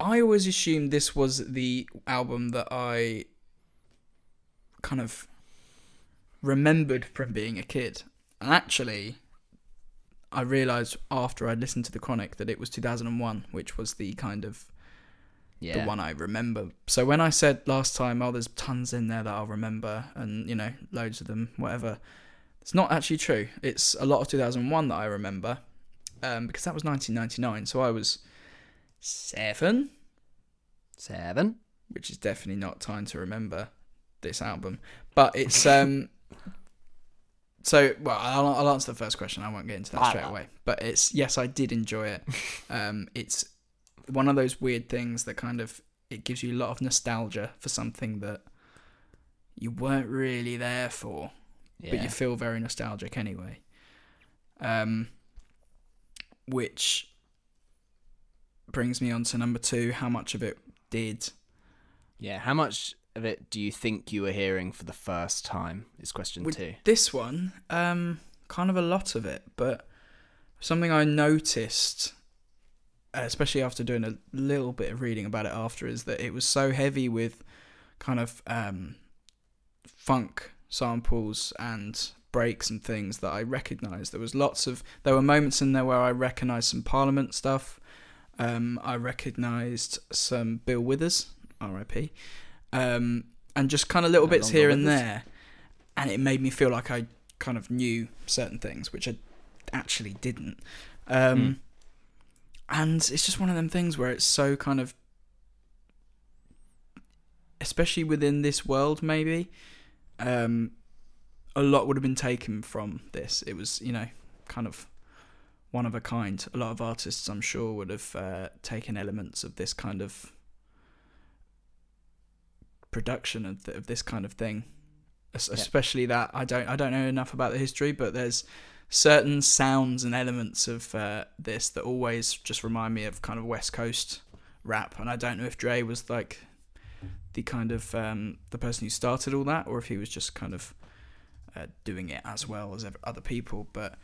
I always assumed this was the album that I, kind of, remembered from being a kid, and actually, I realised after I listened to the Chronic that it was 2001, which was the kind of Yeah. the one I remember. So when I said last time, oh, there's tons in there that I'll remember, and you know, loads of them, whatever. It's not actually true. It's a lot of 2001 that I remember, um, because that was 1999. So I was seven, Seven. which is definitely not time to remember this album. But it's um. So well, I'll, I'll answer the first question. I won't get into that straight away. But it's yes, I did enjoy it. Um, it's one of those weird things that kind of it gives you a lot of nostalgia for something that you weren't really there for, Yeah. but you feel very nostalgic anyway. Um, which brings me on to number two. How much of it did yeah. How much of it do you think you were hearing for the first time? Is question With two. This one, um, kind of a lot of it, but something I noticed, especially after doing a little bit of reading about it after, is that it was so heavy with kind of um, funk samples and breaks and things that I recognised. There was lots of there were moments in there where I recognised some Parliament stuff. Um, I recognised some Bill Withers, R.I.P. Um, and just kind of little No bits here and there, and it made me feel like I kind of knew certain things, which I actually didn't. Um, Hmm. And it's just one of them things where it's so kind of, especially within this world, maybe, um, a lot would have been taken from this. It was, you know, kind of one of a kind. A lot of artists, I'm sure, would have uh, taken elements of this kind of production of, th- of this kind of thing. Es- Yeah. Especially that I don't I don't know enough about the history, but there's certain sounds and elements of uh, this that always just remind me of kind of West Coast rap, and I don't know if Dre was like the kind of um, the person who started all that, or if he was just kind of uh, doing it as well as other people. But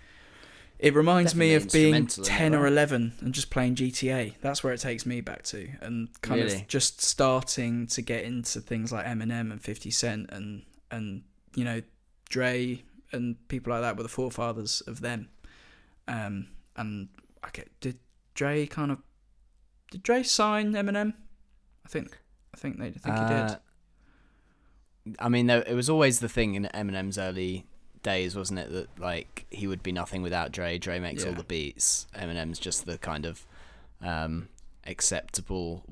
it reminds me of being instrumental in ten or eleven and just playing GTA. That's where it takes me back to, and kind Really? of just starting to get into things like Eminem and Fifty Cent and and you know Dre and people like that were the forefathers of them. Um, and I get did Dre kind of did Dre sign Eminem? I think I think they I think he did. Uh, I mean, it was always the thing in Eminem's early days, wasn't it? That like he would be nothing without Dre. Dre makes all the beats. Eminem's just the kind of um, acceptable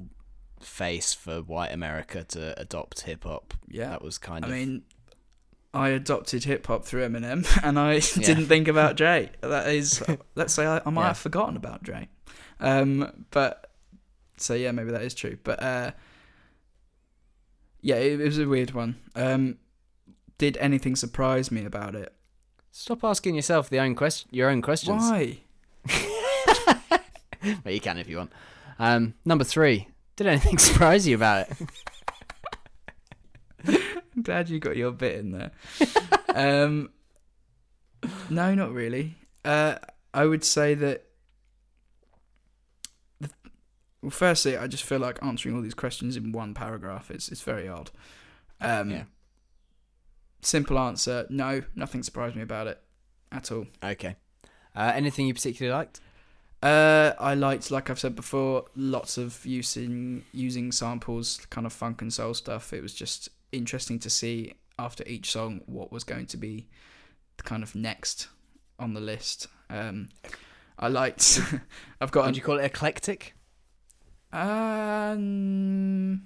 face for white America to adopt hip hop. Yeah. that was kind I of. I mean, I adopted hip hop through Eminem, and I didn't think about Dre. That is, let's say I, I might Yeah. have forgotten about Dre. Um, but so yeah, maybe that is true. But uh, yeah, it, it was a weird one. Um, did anything surprise me about it? Stop asking yourself the own quest- your own questions. Why? Well, you can if you want. Um, number three. Did anything surprise you about it? I'm glad you got your bit in there. um, no, not really. Uh, I would say that. The, well, firstly, I just feel like answering all these questions in one paragraph is it's very odd. Um, Yeah. Simple answer: No, nothing surprised me about it at all. Okay. Uh, anything you particularly liked? Uh, I liked, like I've said before, lots of using using samples, kind of funk and soul stuff. It was just interesting to see after each song what was going to be the kind of next on the list. Um, I liked. I've got. Would you call it eclectic? um,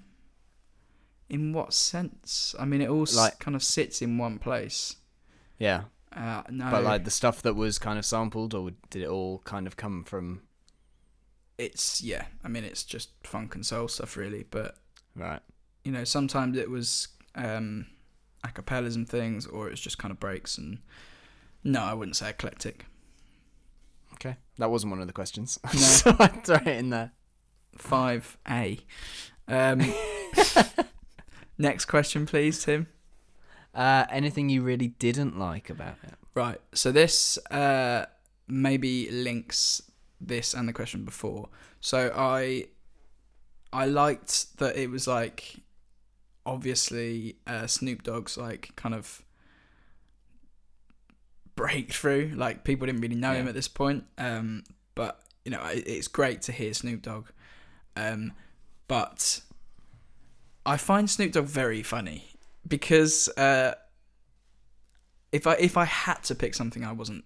in what sense? I mean, it all s Like- kind of sits in one place. Yeah. Uh, no, But like the stuff that was kind of sampled, or did it all kind of come from? it's yeah. I mean, it's just funk and soul stuff, really. But Right. you know, sometimes it was um, acapellas and things, or it's just kind of breaks. And no, I wouldn't say eclectic. Okay. That wasn't one of the questions. No. so I throw it in there. Five A. Um, next question, please, Tim. Uh, anything you really didn't like about it? Right. So this uh, maybe links this and the question before. So I I liked that it was like obviously uh, Snoop Dogg's like kind of breakthrough. Like people didn't really know him at this point. Um, but you know it, it's great to hear Snoop Dogg. Um, but I find Snoop Dogg very funny because uh, if I if I had to pick something I wasn't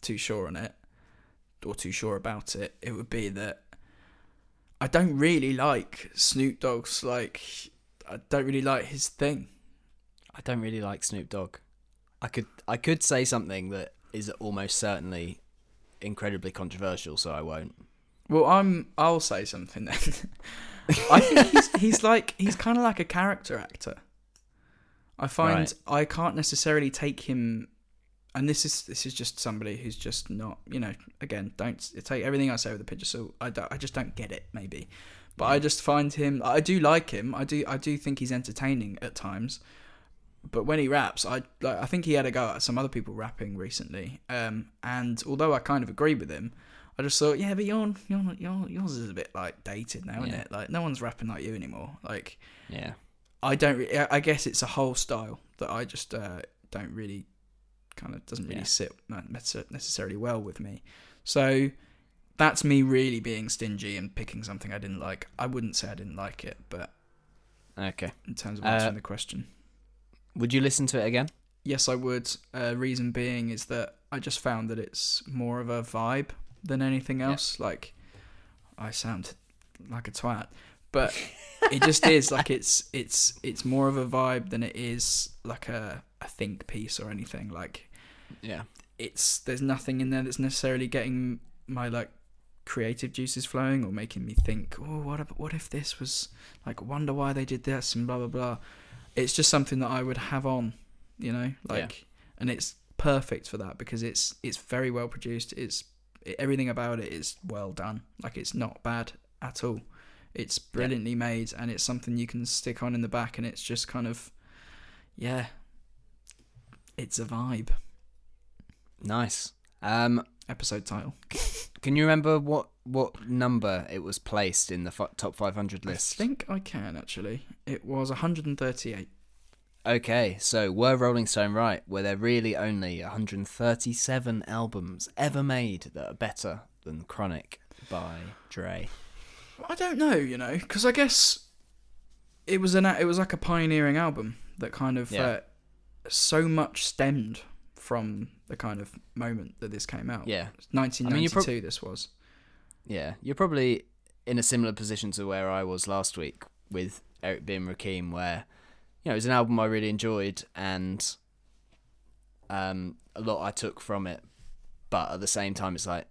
too sure on it or too sure about it, it would be that I don't really like Snoop Dogg's like I don't really like his thing. I don't really like Snoop Dogg. I could I could say something that is almost certainly incredibly controversial, so I won't. Well, I'm I'll say something then. I think he's he's like he's kind of like a character actor. I find Right. I can't necessarily take him and this is this is just somebody who's just not, you know, again, don't take everything I say with a pinch of salt. I I just don't get it maybe. But I just find him I do like him. I do I do think he's entertaining at times. But when he raps, I like I think he had a go at some other people rapping recently. Um and although I kind of agree with him, I just thought, yeah, but you're, you're, yours is a bit like dated now, isn't Yeah. it? Like no one's rapping like you anymore. Like Yeah. I don't. Re- I guess it's a whole style that I just uh, don't really kind of doesn't really Yeah. sit necessarily well with me. So that's me really being stingy and picking something I didn't like. I wouldn't say I didn't like it, but Okay. in terms of Uh, answering the question, Would you listen to it again? yes, I would. Uh, reason being is that I just found that it's more of a vibe than anything Yeah. else. Like I sound like a twat, but it just is like it's it's it's more of a vibe than it is like a a think piece or anything. Like Yeah. it's there's nothing in there that's necessarily getting my like creative juices flowing or making me think, oh, what if, what if this was like wonder why they did this and blah blah blah. It's just something that I would have on, you know, like, and it's perfect for that because it's it's very well produced. It's it, everything about it is well done. Like it's not bad at all. It's brilliantly made and it's something you can stick on in the back and it's just kind of, yeah, it's a vibe. Nice. Um, Episode title. can you remember what what number it was placed in the f- top 500 list? I think I can actually. It was 138. Okay, so were Rolling Stone right? Were there really only 137 albums ever made that are better than Chronic by Dre? I don't know, you know, because I guess it was an it was like a pioneering album that kind of Yeah. uh, so much stemmed from the kind of moment that this came out. Yeah. 1992. you're this was. Yeah, you're probably in a similar position to where I was last week with Eric B. and Rakim, where you know it was an album I really enjoyed and um, a lot I took from it, but at the same time, it's like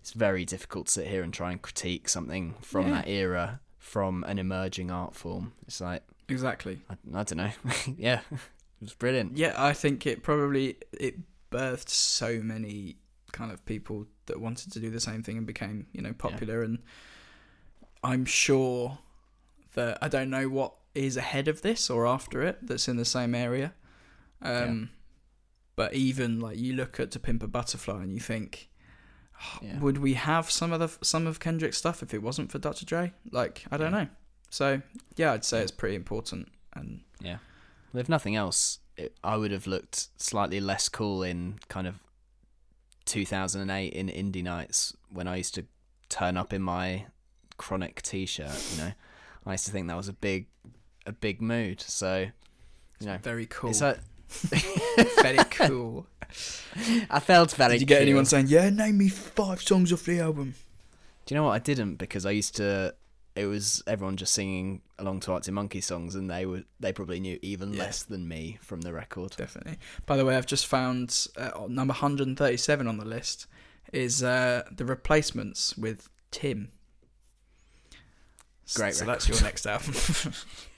it's very difficult to sit here and try and critique something from Yeah. that era from an emerging art form. It's like Exactly. I, I don't know. yeah, it was brilliant. Yeah, I think it probably it birthed so many kind of people that wanted to do the same thing and became you know popular. And I'm sure that I don't know what is ahead of this or after it that's in the same area. Um, But even like you look at To Pimp a Butterfly and you think, "Oh, Yeah. would we have some of the some of Kendrick's stuff if it wasn't for Dr. Dre? Like I don't Yeah. know. So yeah, I'd say it's pretty important. And Yeah. Well, if nothing else, it, I would have looked slightly less cool in kind of 2008 in indie nights when I used to turn up in my chronic t-shirt. You know, I used to think that was a big, a big mood. So, you know, very cool. it's a, very cool. I felt very. Did you get cool. anyone saying, "Yeah, name me five songs off the album"? Do you know what I didn't because I used to. It was everyone just singing along to Arctic Monkey songs, and they were they probably knew even Yeah. less than me from the record. Definitely. By the way, I've just found uh, number 137 on the list is uh, the replacements with Tim. Great So record. that's your next album.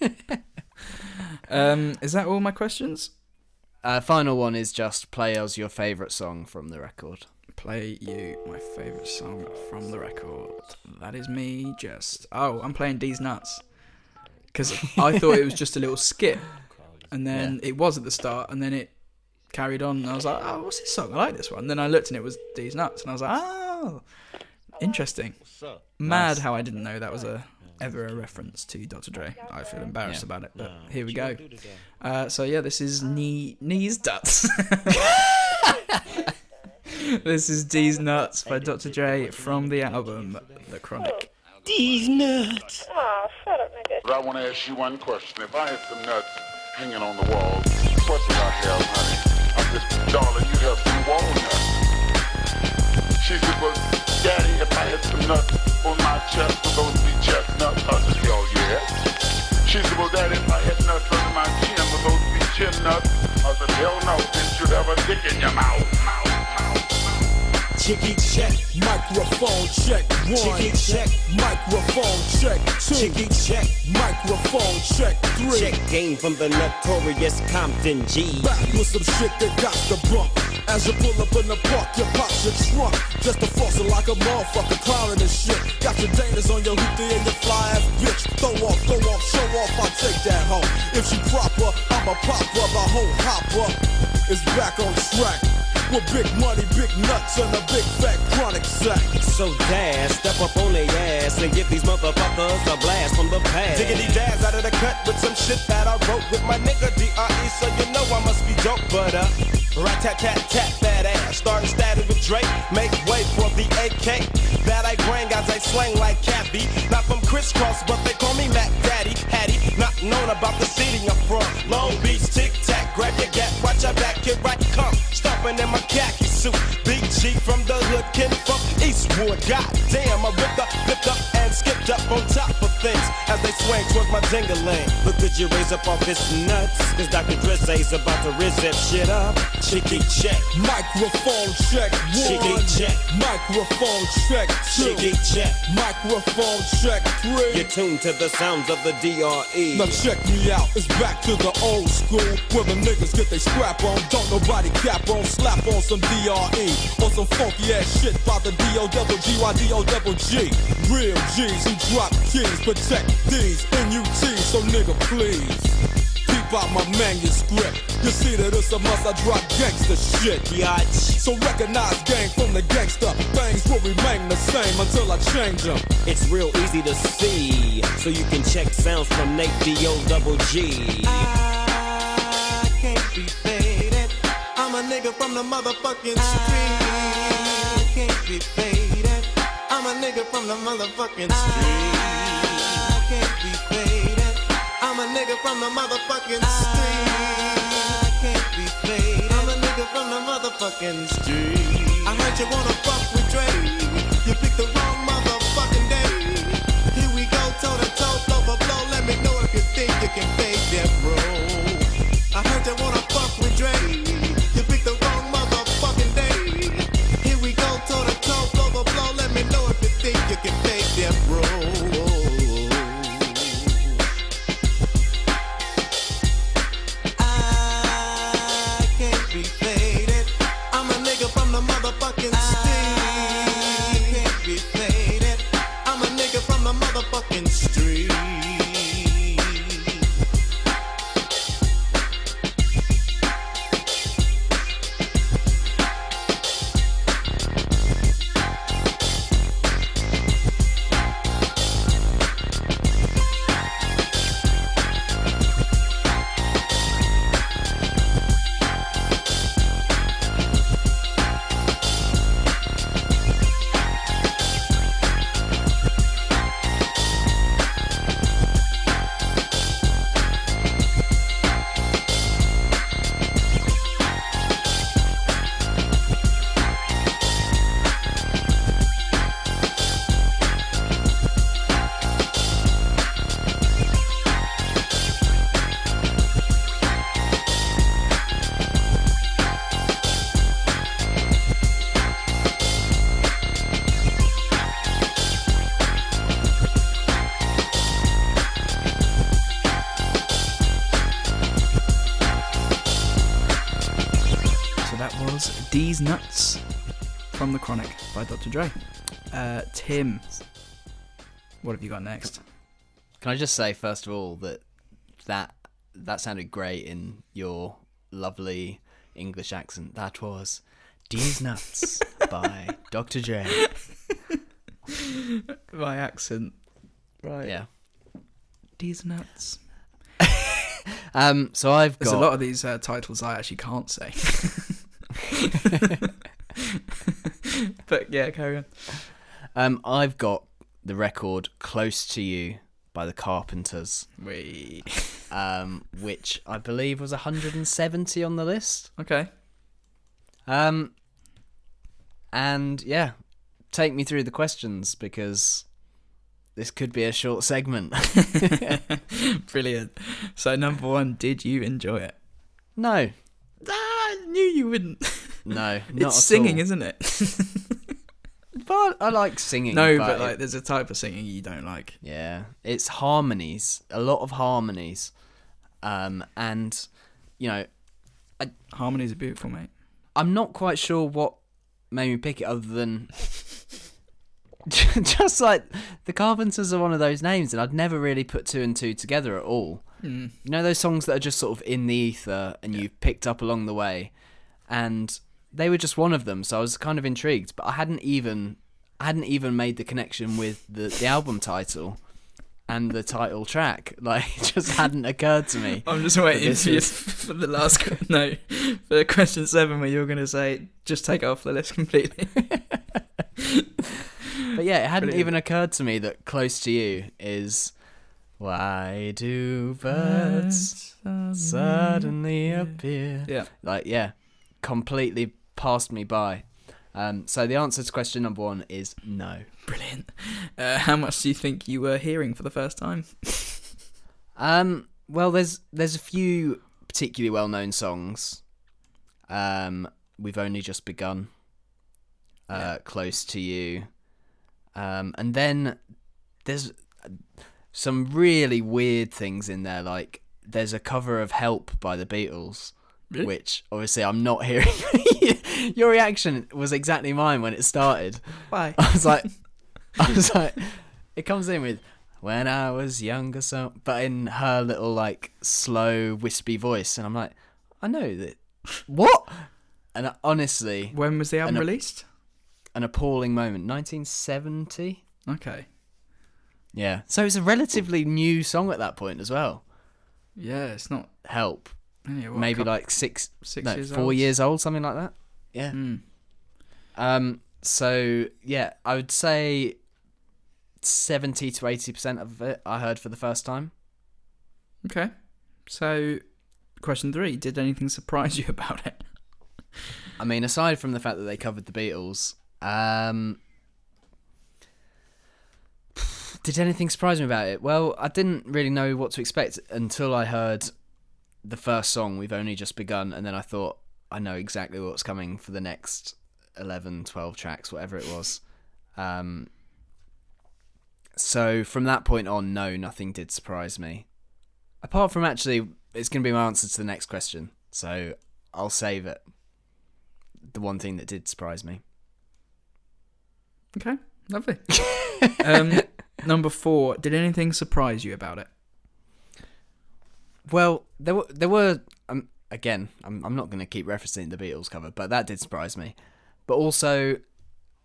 um, is that all my questions? Uh, final one is just play us your favourite song from the record. Play you my favourite song from the record. That is me just. Oh, I'm playing Deeez Nuts. Because I thought it was just a little skit. And then it was at the start, and then it carried on, and I was like, oh, what's this song? I like this one. Then I looked, and it was Deeez Nuts, and I was like, oh, interesting. Mad Nice. how I didn't know that was a ever a reference to Dr. Dre. I feel embarrassed Yeah. about it, but here we go. Uh, so yeah, this is knee knees nuts. this is Deeez Nuts by Dr. Dre from the album The Chronic. Deeez Nuts! But I want to ask you one question. If I had some nuts hanging on the wall, what would I have, honey? I'm just, darling, you have some walnuts. She said, well, Daddy, if I had some nuts on my chest, would those be chestnuts? I said, hell yeah. She said, well, Daddy, if I had nuts under my chin, would those be chin nuts? I said, hell no, didn't you have a dick in your mouth. Chicky check, microphone check one. Chicky check, microphone check two. Chicky check, microphone check three. Check game from the notorious Compton G. Back with some shit that got the bump. As you pull up in the park, you pop your trunk. Just a fossil like a motherfucker clowning and shit. Got your Danas on your hoopty and your fly ass bitch. Throw off, go off, show off, I'll take that home. If she proper, I'm a popper, the whole hopper is back on track. With big money, big nuts, and a big fat chronic sack. So Daz, step up on their ass and give these motherfuckers a blast from the past. Diggity dabs out of the cut with some shit that I wrote with my nigga D.R.E. So you know I must be dope, but uh, rat tat tat tat that ass. Starting static with Drake, make way for the AK. That I bring as I slang like Cappy. Not from Kris Kross, but they call me Mac Daddy. Hattie, not known about the city I'm from. Long Beach, tic tac, grab your gap, watch your back, here I come. Stomping in my khaki suit. Big G from the hood, kin from Eastwood. God damn, I ripped up, flipped up, and skipped up on top of things as they swing towards my dingling. But could you raise up off his nuts? Cause Dr. Is about to rizz that shit up. Chicky check, Microphone check one. check, Microphone check two. chicky check. Microphone check Three. You're tuned to the sounds of the. DRE. Now check me out, it's back to the old school Where the niggas get they scrap on. Don't nobody cap on, slap on some DRE Or some funky ass shit by the D-O double G Y D O double G. Real G's who drop keys, protect these NUTs So nigga please Peep out my manuscript. You see that it's a must. I drop gangster shit. Biatch. So recognize gang from the gangster. Things will remain the same until I change them It's real easy to see, so you can check sounds from Nate D.O. double a nigga from the motherfucking street. I can't be faded. I'm a nigga from the motherfucking street. I can't be faded. I'm a nigga from the motherfucking street. I can't be faded. I'm a nigga from the motherfucking street. I heard you wanna fuck with Dre. You picked the wrong motherfucking day. Here we go, toe to toe, blow for blow. Let me know if you think you can fake that, bro. I heard you wanna fuck with Dre. From The Chronic by Dr. Dre. Uh, Tim, what have you got next? Can I just say first of all that that that sounded great in your lovely English accent. That was Deeez Nuts by Dr. J. My accent. Right. Yeah. Deeez Nuts. Um. So I've There's got a lot of these uh, titles I actually can't say. but yeah, carry on. um I've got the record "Close to You" by the Carpenters, Wait. um, which I believe was 170 on the list. Okay. Um, and yeah, take me through the questions because this could be a short segment. Brilliant. So number one, did you enjoy it? no, I knew you wouldn't. no, not it's singing, all. isn't it? But I like singing. no, but but it- like, there's a type of singing you don't like. yeah, it's harmonies, a lot of harmonies, um, and you know, Harmonies are beautiful, mate. I'm not quite sure what made me pick it other than just like the Carpenters are one of those names, and I'd never really put two and two together at all. Hmm. You know those songs that are just sort of in the ether and you've picked up along the way, and they were just one of them. So I was kind of intrigued, but I hadn't even I hadn't even made the connection with the the album title and the title track. Like it just hadn't occurred to me. I'm just waiting for, you, for the last no for question seven where you're going to say just take it off the list completely. But yeah, it hadn't Brilliant. even occurred to me that "Close to You" is why do birds suddenly appear? Yeah. Like yeah, completely passed me by. Um, so the answer to question number one is no. Brilliant. Uh, how much do you think you were hearing for the first time? Um, well, there's there's a few particularly well known songs. Um, we've only just begun. Uh, Yeah. close to you. Um, and then there's some really weird things in there. Like there's a cover of "Help" by the Beatles, Really? which obviously I'm not hearing. Your reaction was exactly mine when it started. Why? I was like, I was like, it comes in with when I was younger, so but in her little like slow wispy voice, and I'm like, I know that. What? And I- honestly, When was the album And a- released? an appalling moment. 1970. Okay. Yeah. So it's a relatively new song at that point as well. Yeah, it's not. Help. Yeah, what, Maybe coup- like six, six no, years four old? years old, something like that. Yeah. Hmm. Um. So yeah, I would say seventy to eighty percent of it I heard for the first time. Okay. So, question three: Did anything surprise you about it? I mean, aside from the fact that they covered the Beatles, um, did anything surprise me about it? Well, I didn't really know what to expect until I heard the first song, We've Only Just Begun, and then I thought, I know exactly what's coming for the next 11, 12 tracks, whatever it was. Um, so from that point on, no, nothing did surprise me. Apart from actually, it's going to be my answer to the next question, so I'll save it the one thing that did surprise me. Okay, lovely. um, number four. Did anything surprise you about it? Well, there were there were um, again. I'm I'm not going to keep referencing the Beatles cover, but that did surprise me. But also,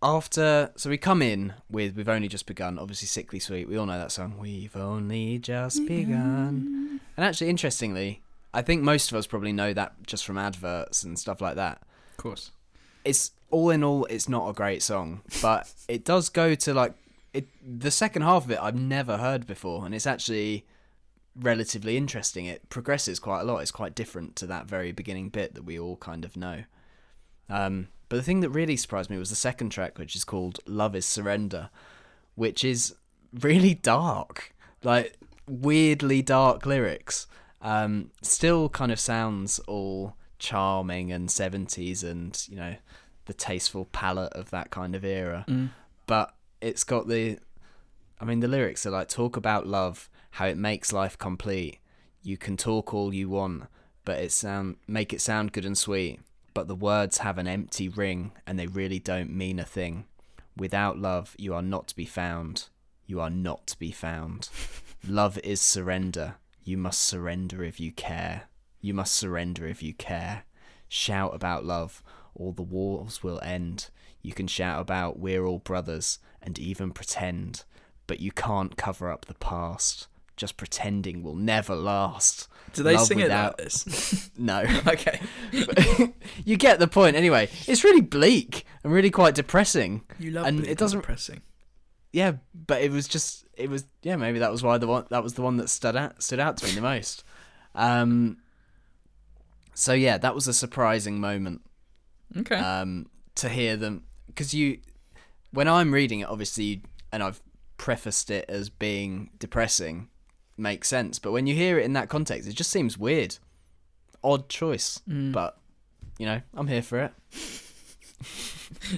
after so we come in with we've only just begun. Obviously, sickly sweet. We all know that song. We've only just begun. And actually, interestingly, I think most of us probably know that just from adverts and stuff like that. Of course. It's all in all, it's not a great song, but it does go to like it. The second half of it, I've never heard before, and it's actually relatively interesting. It progresses quite a lot. It's quite different to that very beginning bit that we all kind of know. Um, but the thing that really surprised me was the second track, which is called "Love Is Surrender," which is really dark, like weirdly dark lyrics. Um, still kind of sounds all charming and 70s and you know the tasteful palette of that kind of era Mm. but it's got the i mean the lyrics are like talk about love how it makes life complete. You can talk all you want but it sound make it sound good and sweet. But the words have an empty ring and they really don't mean a thing. Without love you are not to be found. You are not to be found. Love is surrender. You must surrender if you care. You must surrender if you care. Shout about love. All the wars will end you can shout about we're all brothers and even pretend but you can't cover up the past just pretending will never last Do they Love sing without- it like this? no okay. you get the point anyway it's really bleak and really quite depressing You love and it doesn't depressing. yeah but it was just it was yeah maybe that was why the one that was the one that stood out stood out to me the most um so yeah that was a surprising moment Okay. um to hear them because you when i'm reading it obviously and i've prefaced it as being depressing makes sense but when you hear it in that context it just seems weird odd choice Mm. but you know i'm here for it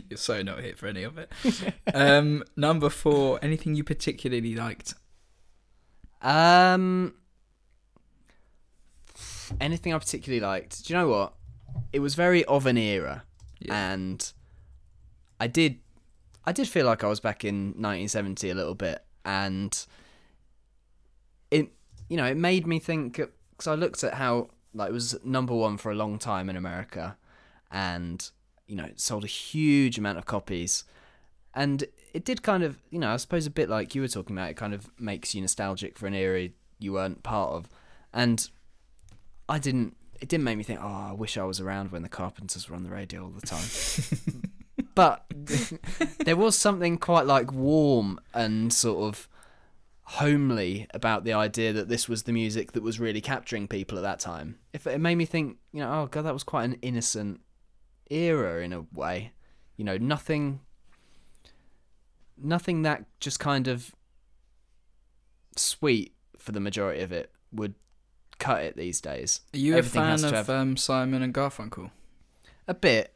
You're so not here for any of it. um, number four. Anything you particularly liked? Um, anything I particularly liked? Do you know what? It was very of an era, Yeah. and I did, I did feel like I was back in 1970 a little bit, and it, you know, it made me think because I looked at how like it was number one for a long time in America, and you know, it sold a huge amount of copies, and it did kind of, you know, I suppose a bit like you were talking about, it kind of makes you nostalgic for an era you weren't part of, and I didn't. It didn't make me think, oh, I wish I was around when the Carpenters were on the radio all the time. but there was something quite like warm and sort of homely about the idea that this was the music that was really capturing people at that time. If it made me think, you know, oh god, that was quite an innocent era in a way. You know, nothing nothing that just kind of sweet for the majority of it would cut it these days. Are you Everything a fan of have- um, Simon and Garfunkel? A bit.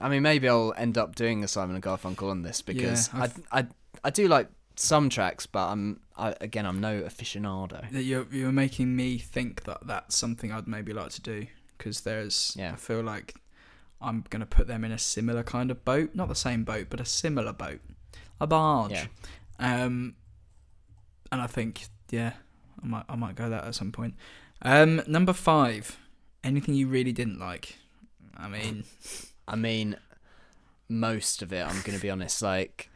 I mean, maybe I'll end up doing a Simon and Garfunkel on this because Yeah, I, I I do like some tracks, but I'm I, again I'm no aficionado. You're you're making me think that that's something I'd maybe like to do because there's Yeah. I feel like I'm gonna put them in a similar kind of boat, not the same boat, but a similar boat, a barge. Yeah. Um, and I think yeah, I might I might go that at some point. Um, number five, anything you really didn't like? I mean, I mean, most of it. I'm gonna be honest. Like,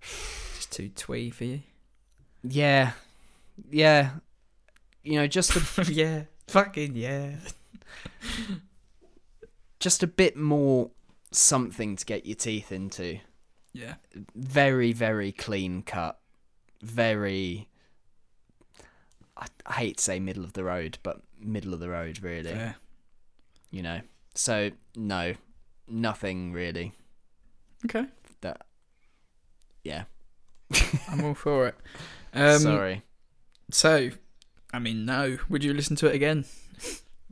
just too twee for you. yeah, yeah. You know, just a, yeah, fucking yeah. just a bit more something to get your teeth into. Yeah. Very very clean cut. Very. I, I hate to say middle of the road, but middle of the road really. Fair. you know. So no, nothing really. Okay. That. Yeah. I'm all for it. Um, Sorry. So, I mean, no. Would you listen to it again?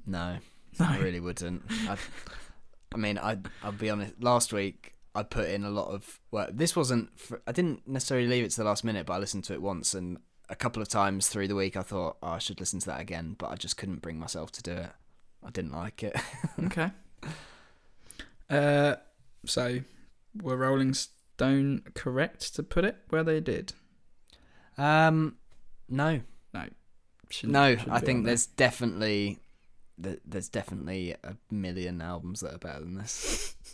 No. No. I really wouldn't. I, I mean, I. I'll be honest. Last week I put in a lot of work. This wasn't. For, I didn't necessarily leave it to the last minute, but I listened to it once and a couple of times through the week. I thought oh, I should listen to that again, but I just couldn't bring myself to do it. I didn't like it. Okay. Uh, so we're rolling Stone correct to put it where they did? Um, no, Shouldn't- no. shouldn't I think on there. there's definitely there's definitely a million albums that are better than this.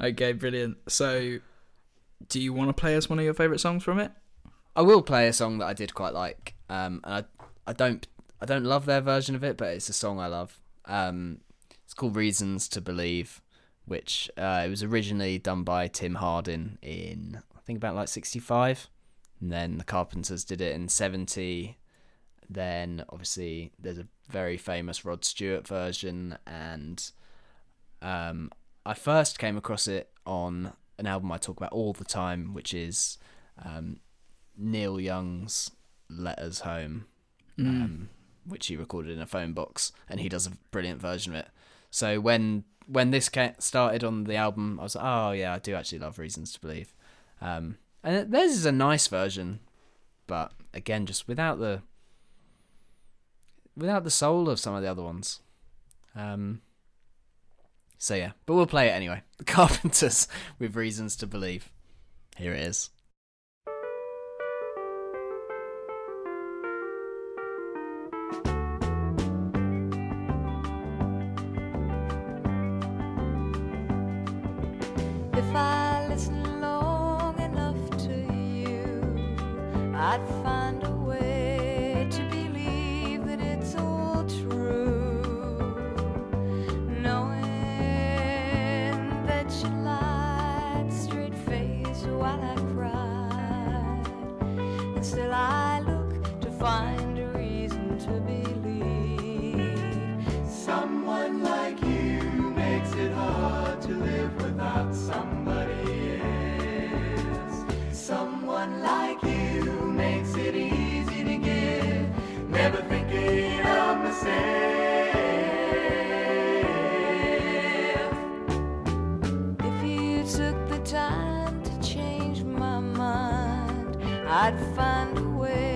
Okay, brilliant. So, do you want to play us one of your favorite songs from it? I will play a song that I did quite like. Um, and I I don't I don't love their version of it, but it's a song I love. Um, it's called "Reasons to Believe," which uh, it was originally done by Tim Hardin in I think about like '65, and then the Carpenters did it in '70. Then obviously there's a very famous Rod Stewart version, and um, I first came across it on an album I talk about all the time, which is um, Neil Young's Letters Home, Mm. um, which he recorded in a phone box, and he does a brilliant version of it. So when when this started on the album, I was like, oh yeah, I do actually love Reasons to Believe, um, and theirs is a nice version, but again, just without the without the soul of some of the other ones. Um, so yeah, but we'll play it anyway. The Carpenters with Reasons to Believe. Here it is. Find a way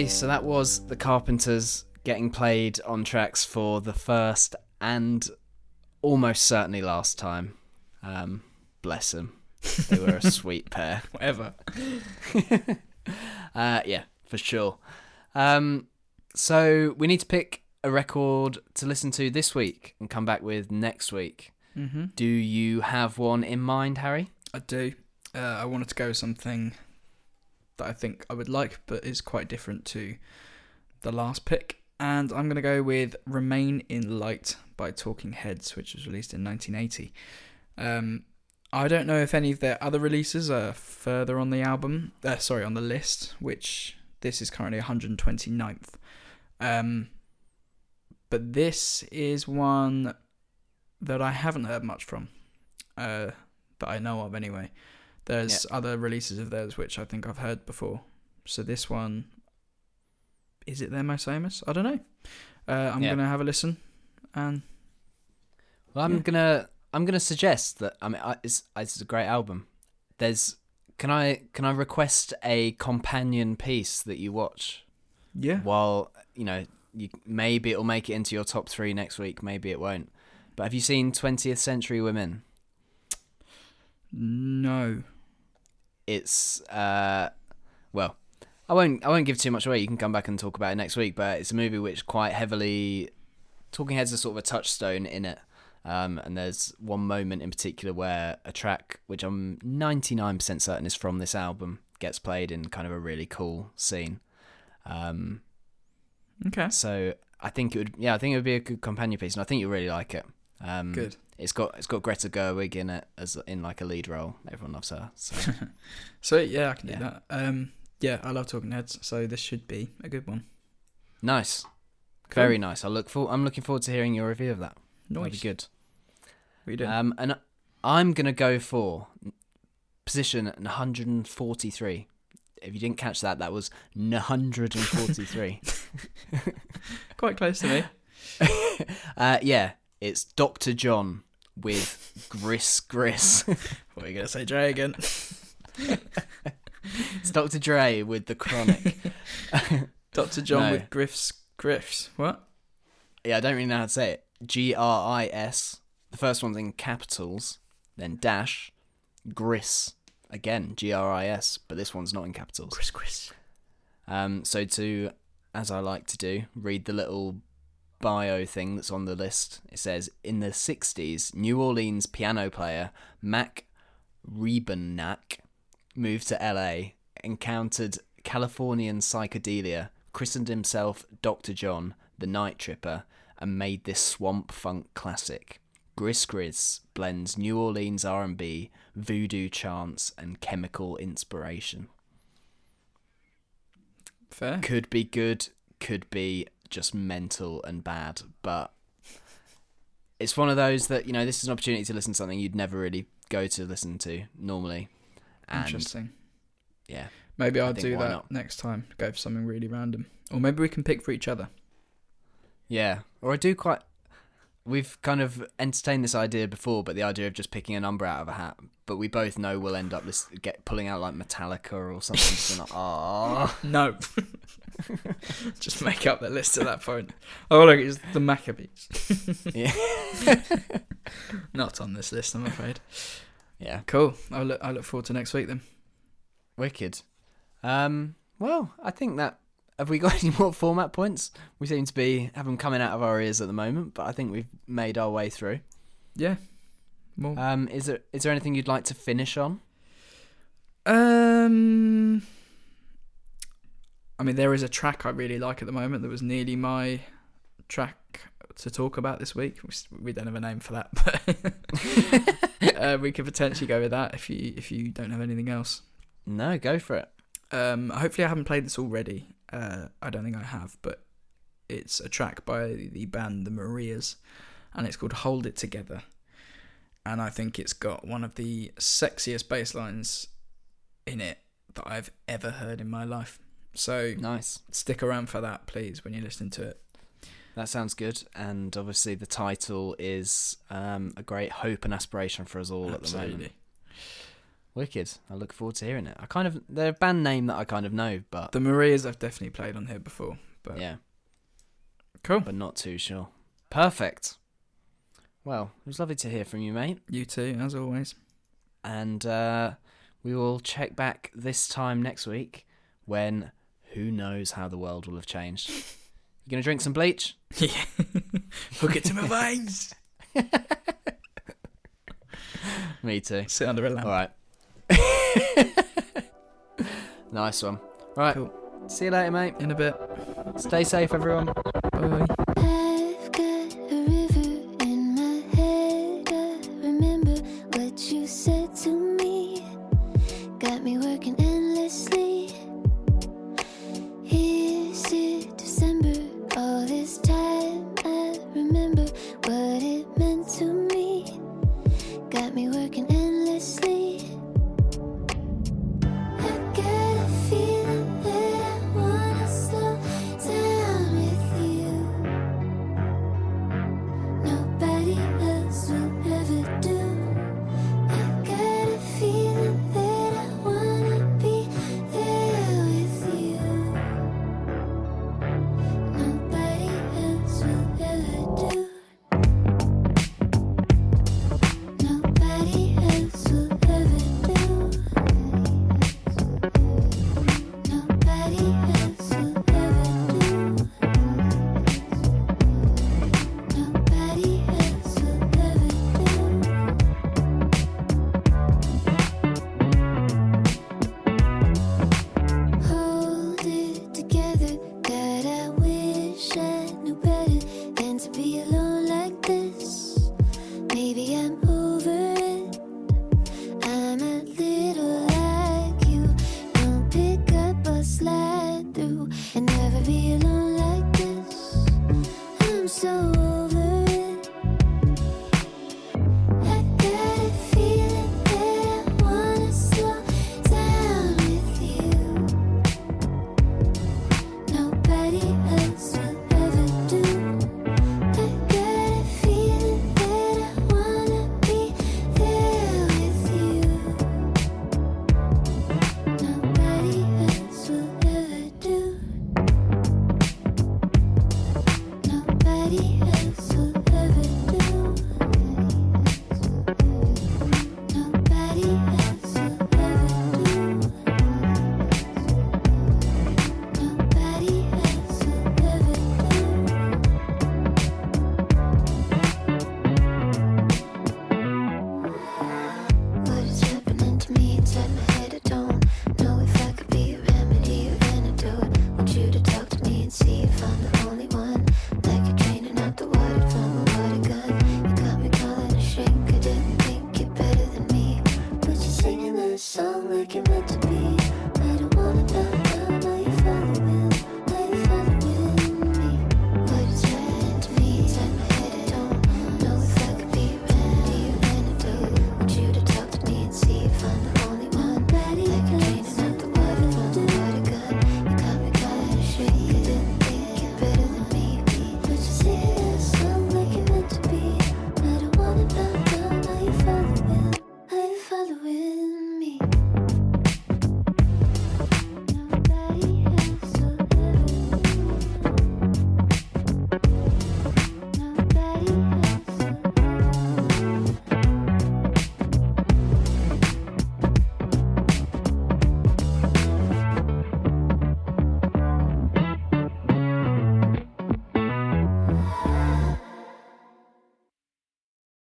Okay, so that was the Carpenters getting played on tracks for the first and almost certainly last time. Um, bless them. They were a sweet pair. Whatever. Uh, yeah, for sure. Um, so we need to pick a record to listen to this week and come back with next week. Mm-hmm. Do you have one in mind, Harry? I do. Uh, I wanted to go with something that I think I would like, but is quite different to the last pick. And I'm going to go with Remain in Light by Talking Heads, which was released in 1980. Um, I don't know if any of their other releases are further on the album. Uh, sorry, on the list, which this is currently 129th. Um, but this is one that I haven't heard much from, uh, that I know of anyway. There's other releases of theirs which I think I've heard before. So this one, is it their most famous? I don't know. Uh, I'm Yeah. gonna have a listen, and Well, I'm Yeah. gonna I'm gonna suggest that I mean I, it's it's a great album. There's can I can I request a companion piece that you watch yeah, while you know you maybe it'll make it into your top three next week, maybe it won't. But have you seen 20th Century Women? No, It's uh well, I won't I won't give too much away. You can come back and talk about it next week. But it's a movie which quite heavily Talking Heads is sort of a touchstone in it. Um, and there's one moment in particular where a track, which I'm 99% certain is from this album, gets played in kind of a really cool scene. Um, okay, so I think it would, yeah, I think it would be a good companion piece, and I think you'll really like it. Um, good. It's got it's got Greta Gerwig in it as in like a lead role. Everyone loves her. So So yeah, I can do that. Um, yeah, I love Talking Heads, so this should be a good one. nice, very nice. I look for I'm looking forward to hearing your review of that. That'll be Nice. good. What are you doing? Um, and I'm gonna go for position 143. If you didn't catch that, that was 143. Quite close to me. uh, yeah, it's Doctor John with Gris Gris. what are you gonna say, Dre again? it's Dr. Dre with the Chronic. Doctor John No. with Griff's Griffs. What? yeah, I don't really know how to say it. G R I S. The first one's in capitals, then dash, Gris. Again, G R I S, but this one's not in capitals. Chris Chris. Um, so to, as I like to do, read the little bio thing that's on the list. It says in the '60s, New Orleans piano player Mac Rebennack moved to LA, encountered Californian psychedelia, christened himself Dr. John, the Night Tripper, and made this swamp funk classic. Gris Gris blends New Orleans R&B, voodoo chants, and chemical inspiration Fair. could be good, could be just mental and bad, but it's one of those that you know this is an opportunity to listen to something you'd never really go to listen to normally. And Interesting. yeah, Maybe I'll do that not? next time. Go for something really random, or maybe we can pick for each other. yeah. Or I do quite. We've kind of entertained this idea before, but the idea of just picking a number out of a hat. But we both know we'll end up get pulling out like Metallica or something. like, ah, No. Just make up the list at that point. Oh look, it's the Maccabees. yeah, Not on this list, I'm afraid. yeah. Cool. I look. I look forward to next week then. Wicked. Um, well, I think that have we got any more format points? We seem to be have them coming out of our ears at the moment, but I think we've made our way through. Yeah. More. Um, is there is there anything you'd like to finish on? Um, I mean, there is a track I really like at the moment that was nearly my track to talk about this week. We don't have a name for that, but uh, we could potentially go with that if you if you don't have anything else. No, go for it. Um, hopefully, I haven't played this already. Uh, I don't think I have, but it's a track by the band The Marias, and it's called "Hold It Together." And I think it's got one of the sexiest bass lines in it that I've ever heard in my life. So Nice. stick around for that, please, when you're listening to it. That sounds good. And obviously, the title is um, a great hope and aspiration for us all at the moment. Wicked. I look forward to hearing it. I kind of they're a band name that I kind of know, but The Marias I've definitely played on here before, but yeah, cool. but not too sure. Perfect. Well, it was lovely to hear from you, mate. You too, as always. and uh, we will check back this time next week when who knows how the world will have changed. You gonna drink some bleach? Yeah, hook it to my veins. Me too. Sit under a lamp. All right. nice one. All right. Cool. See you later, mate. In a bit. Stay safe, everyone. Bye.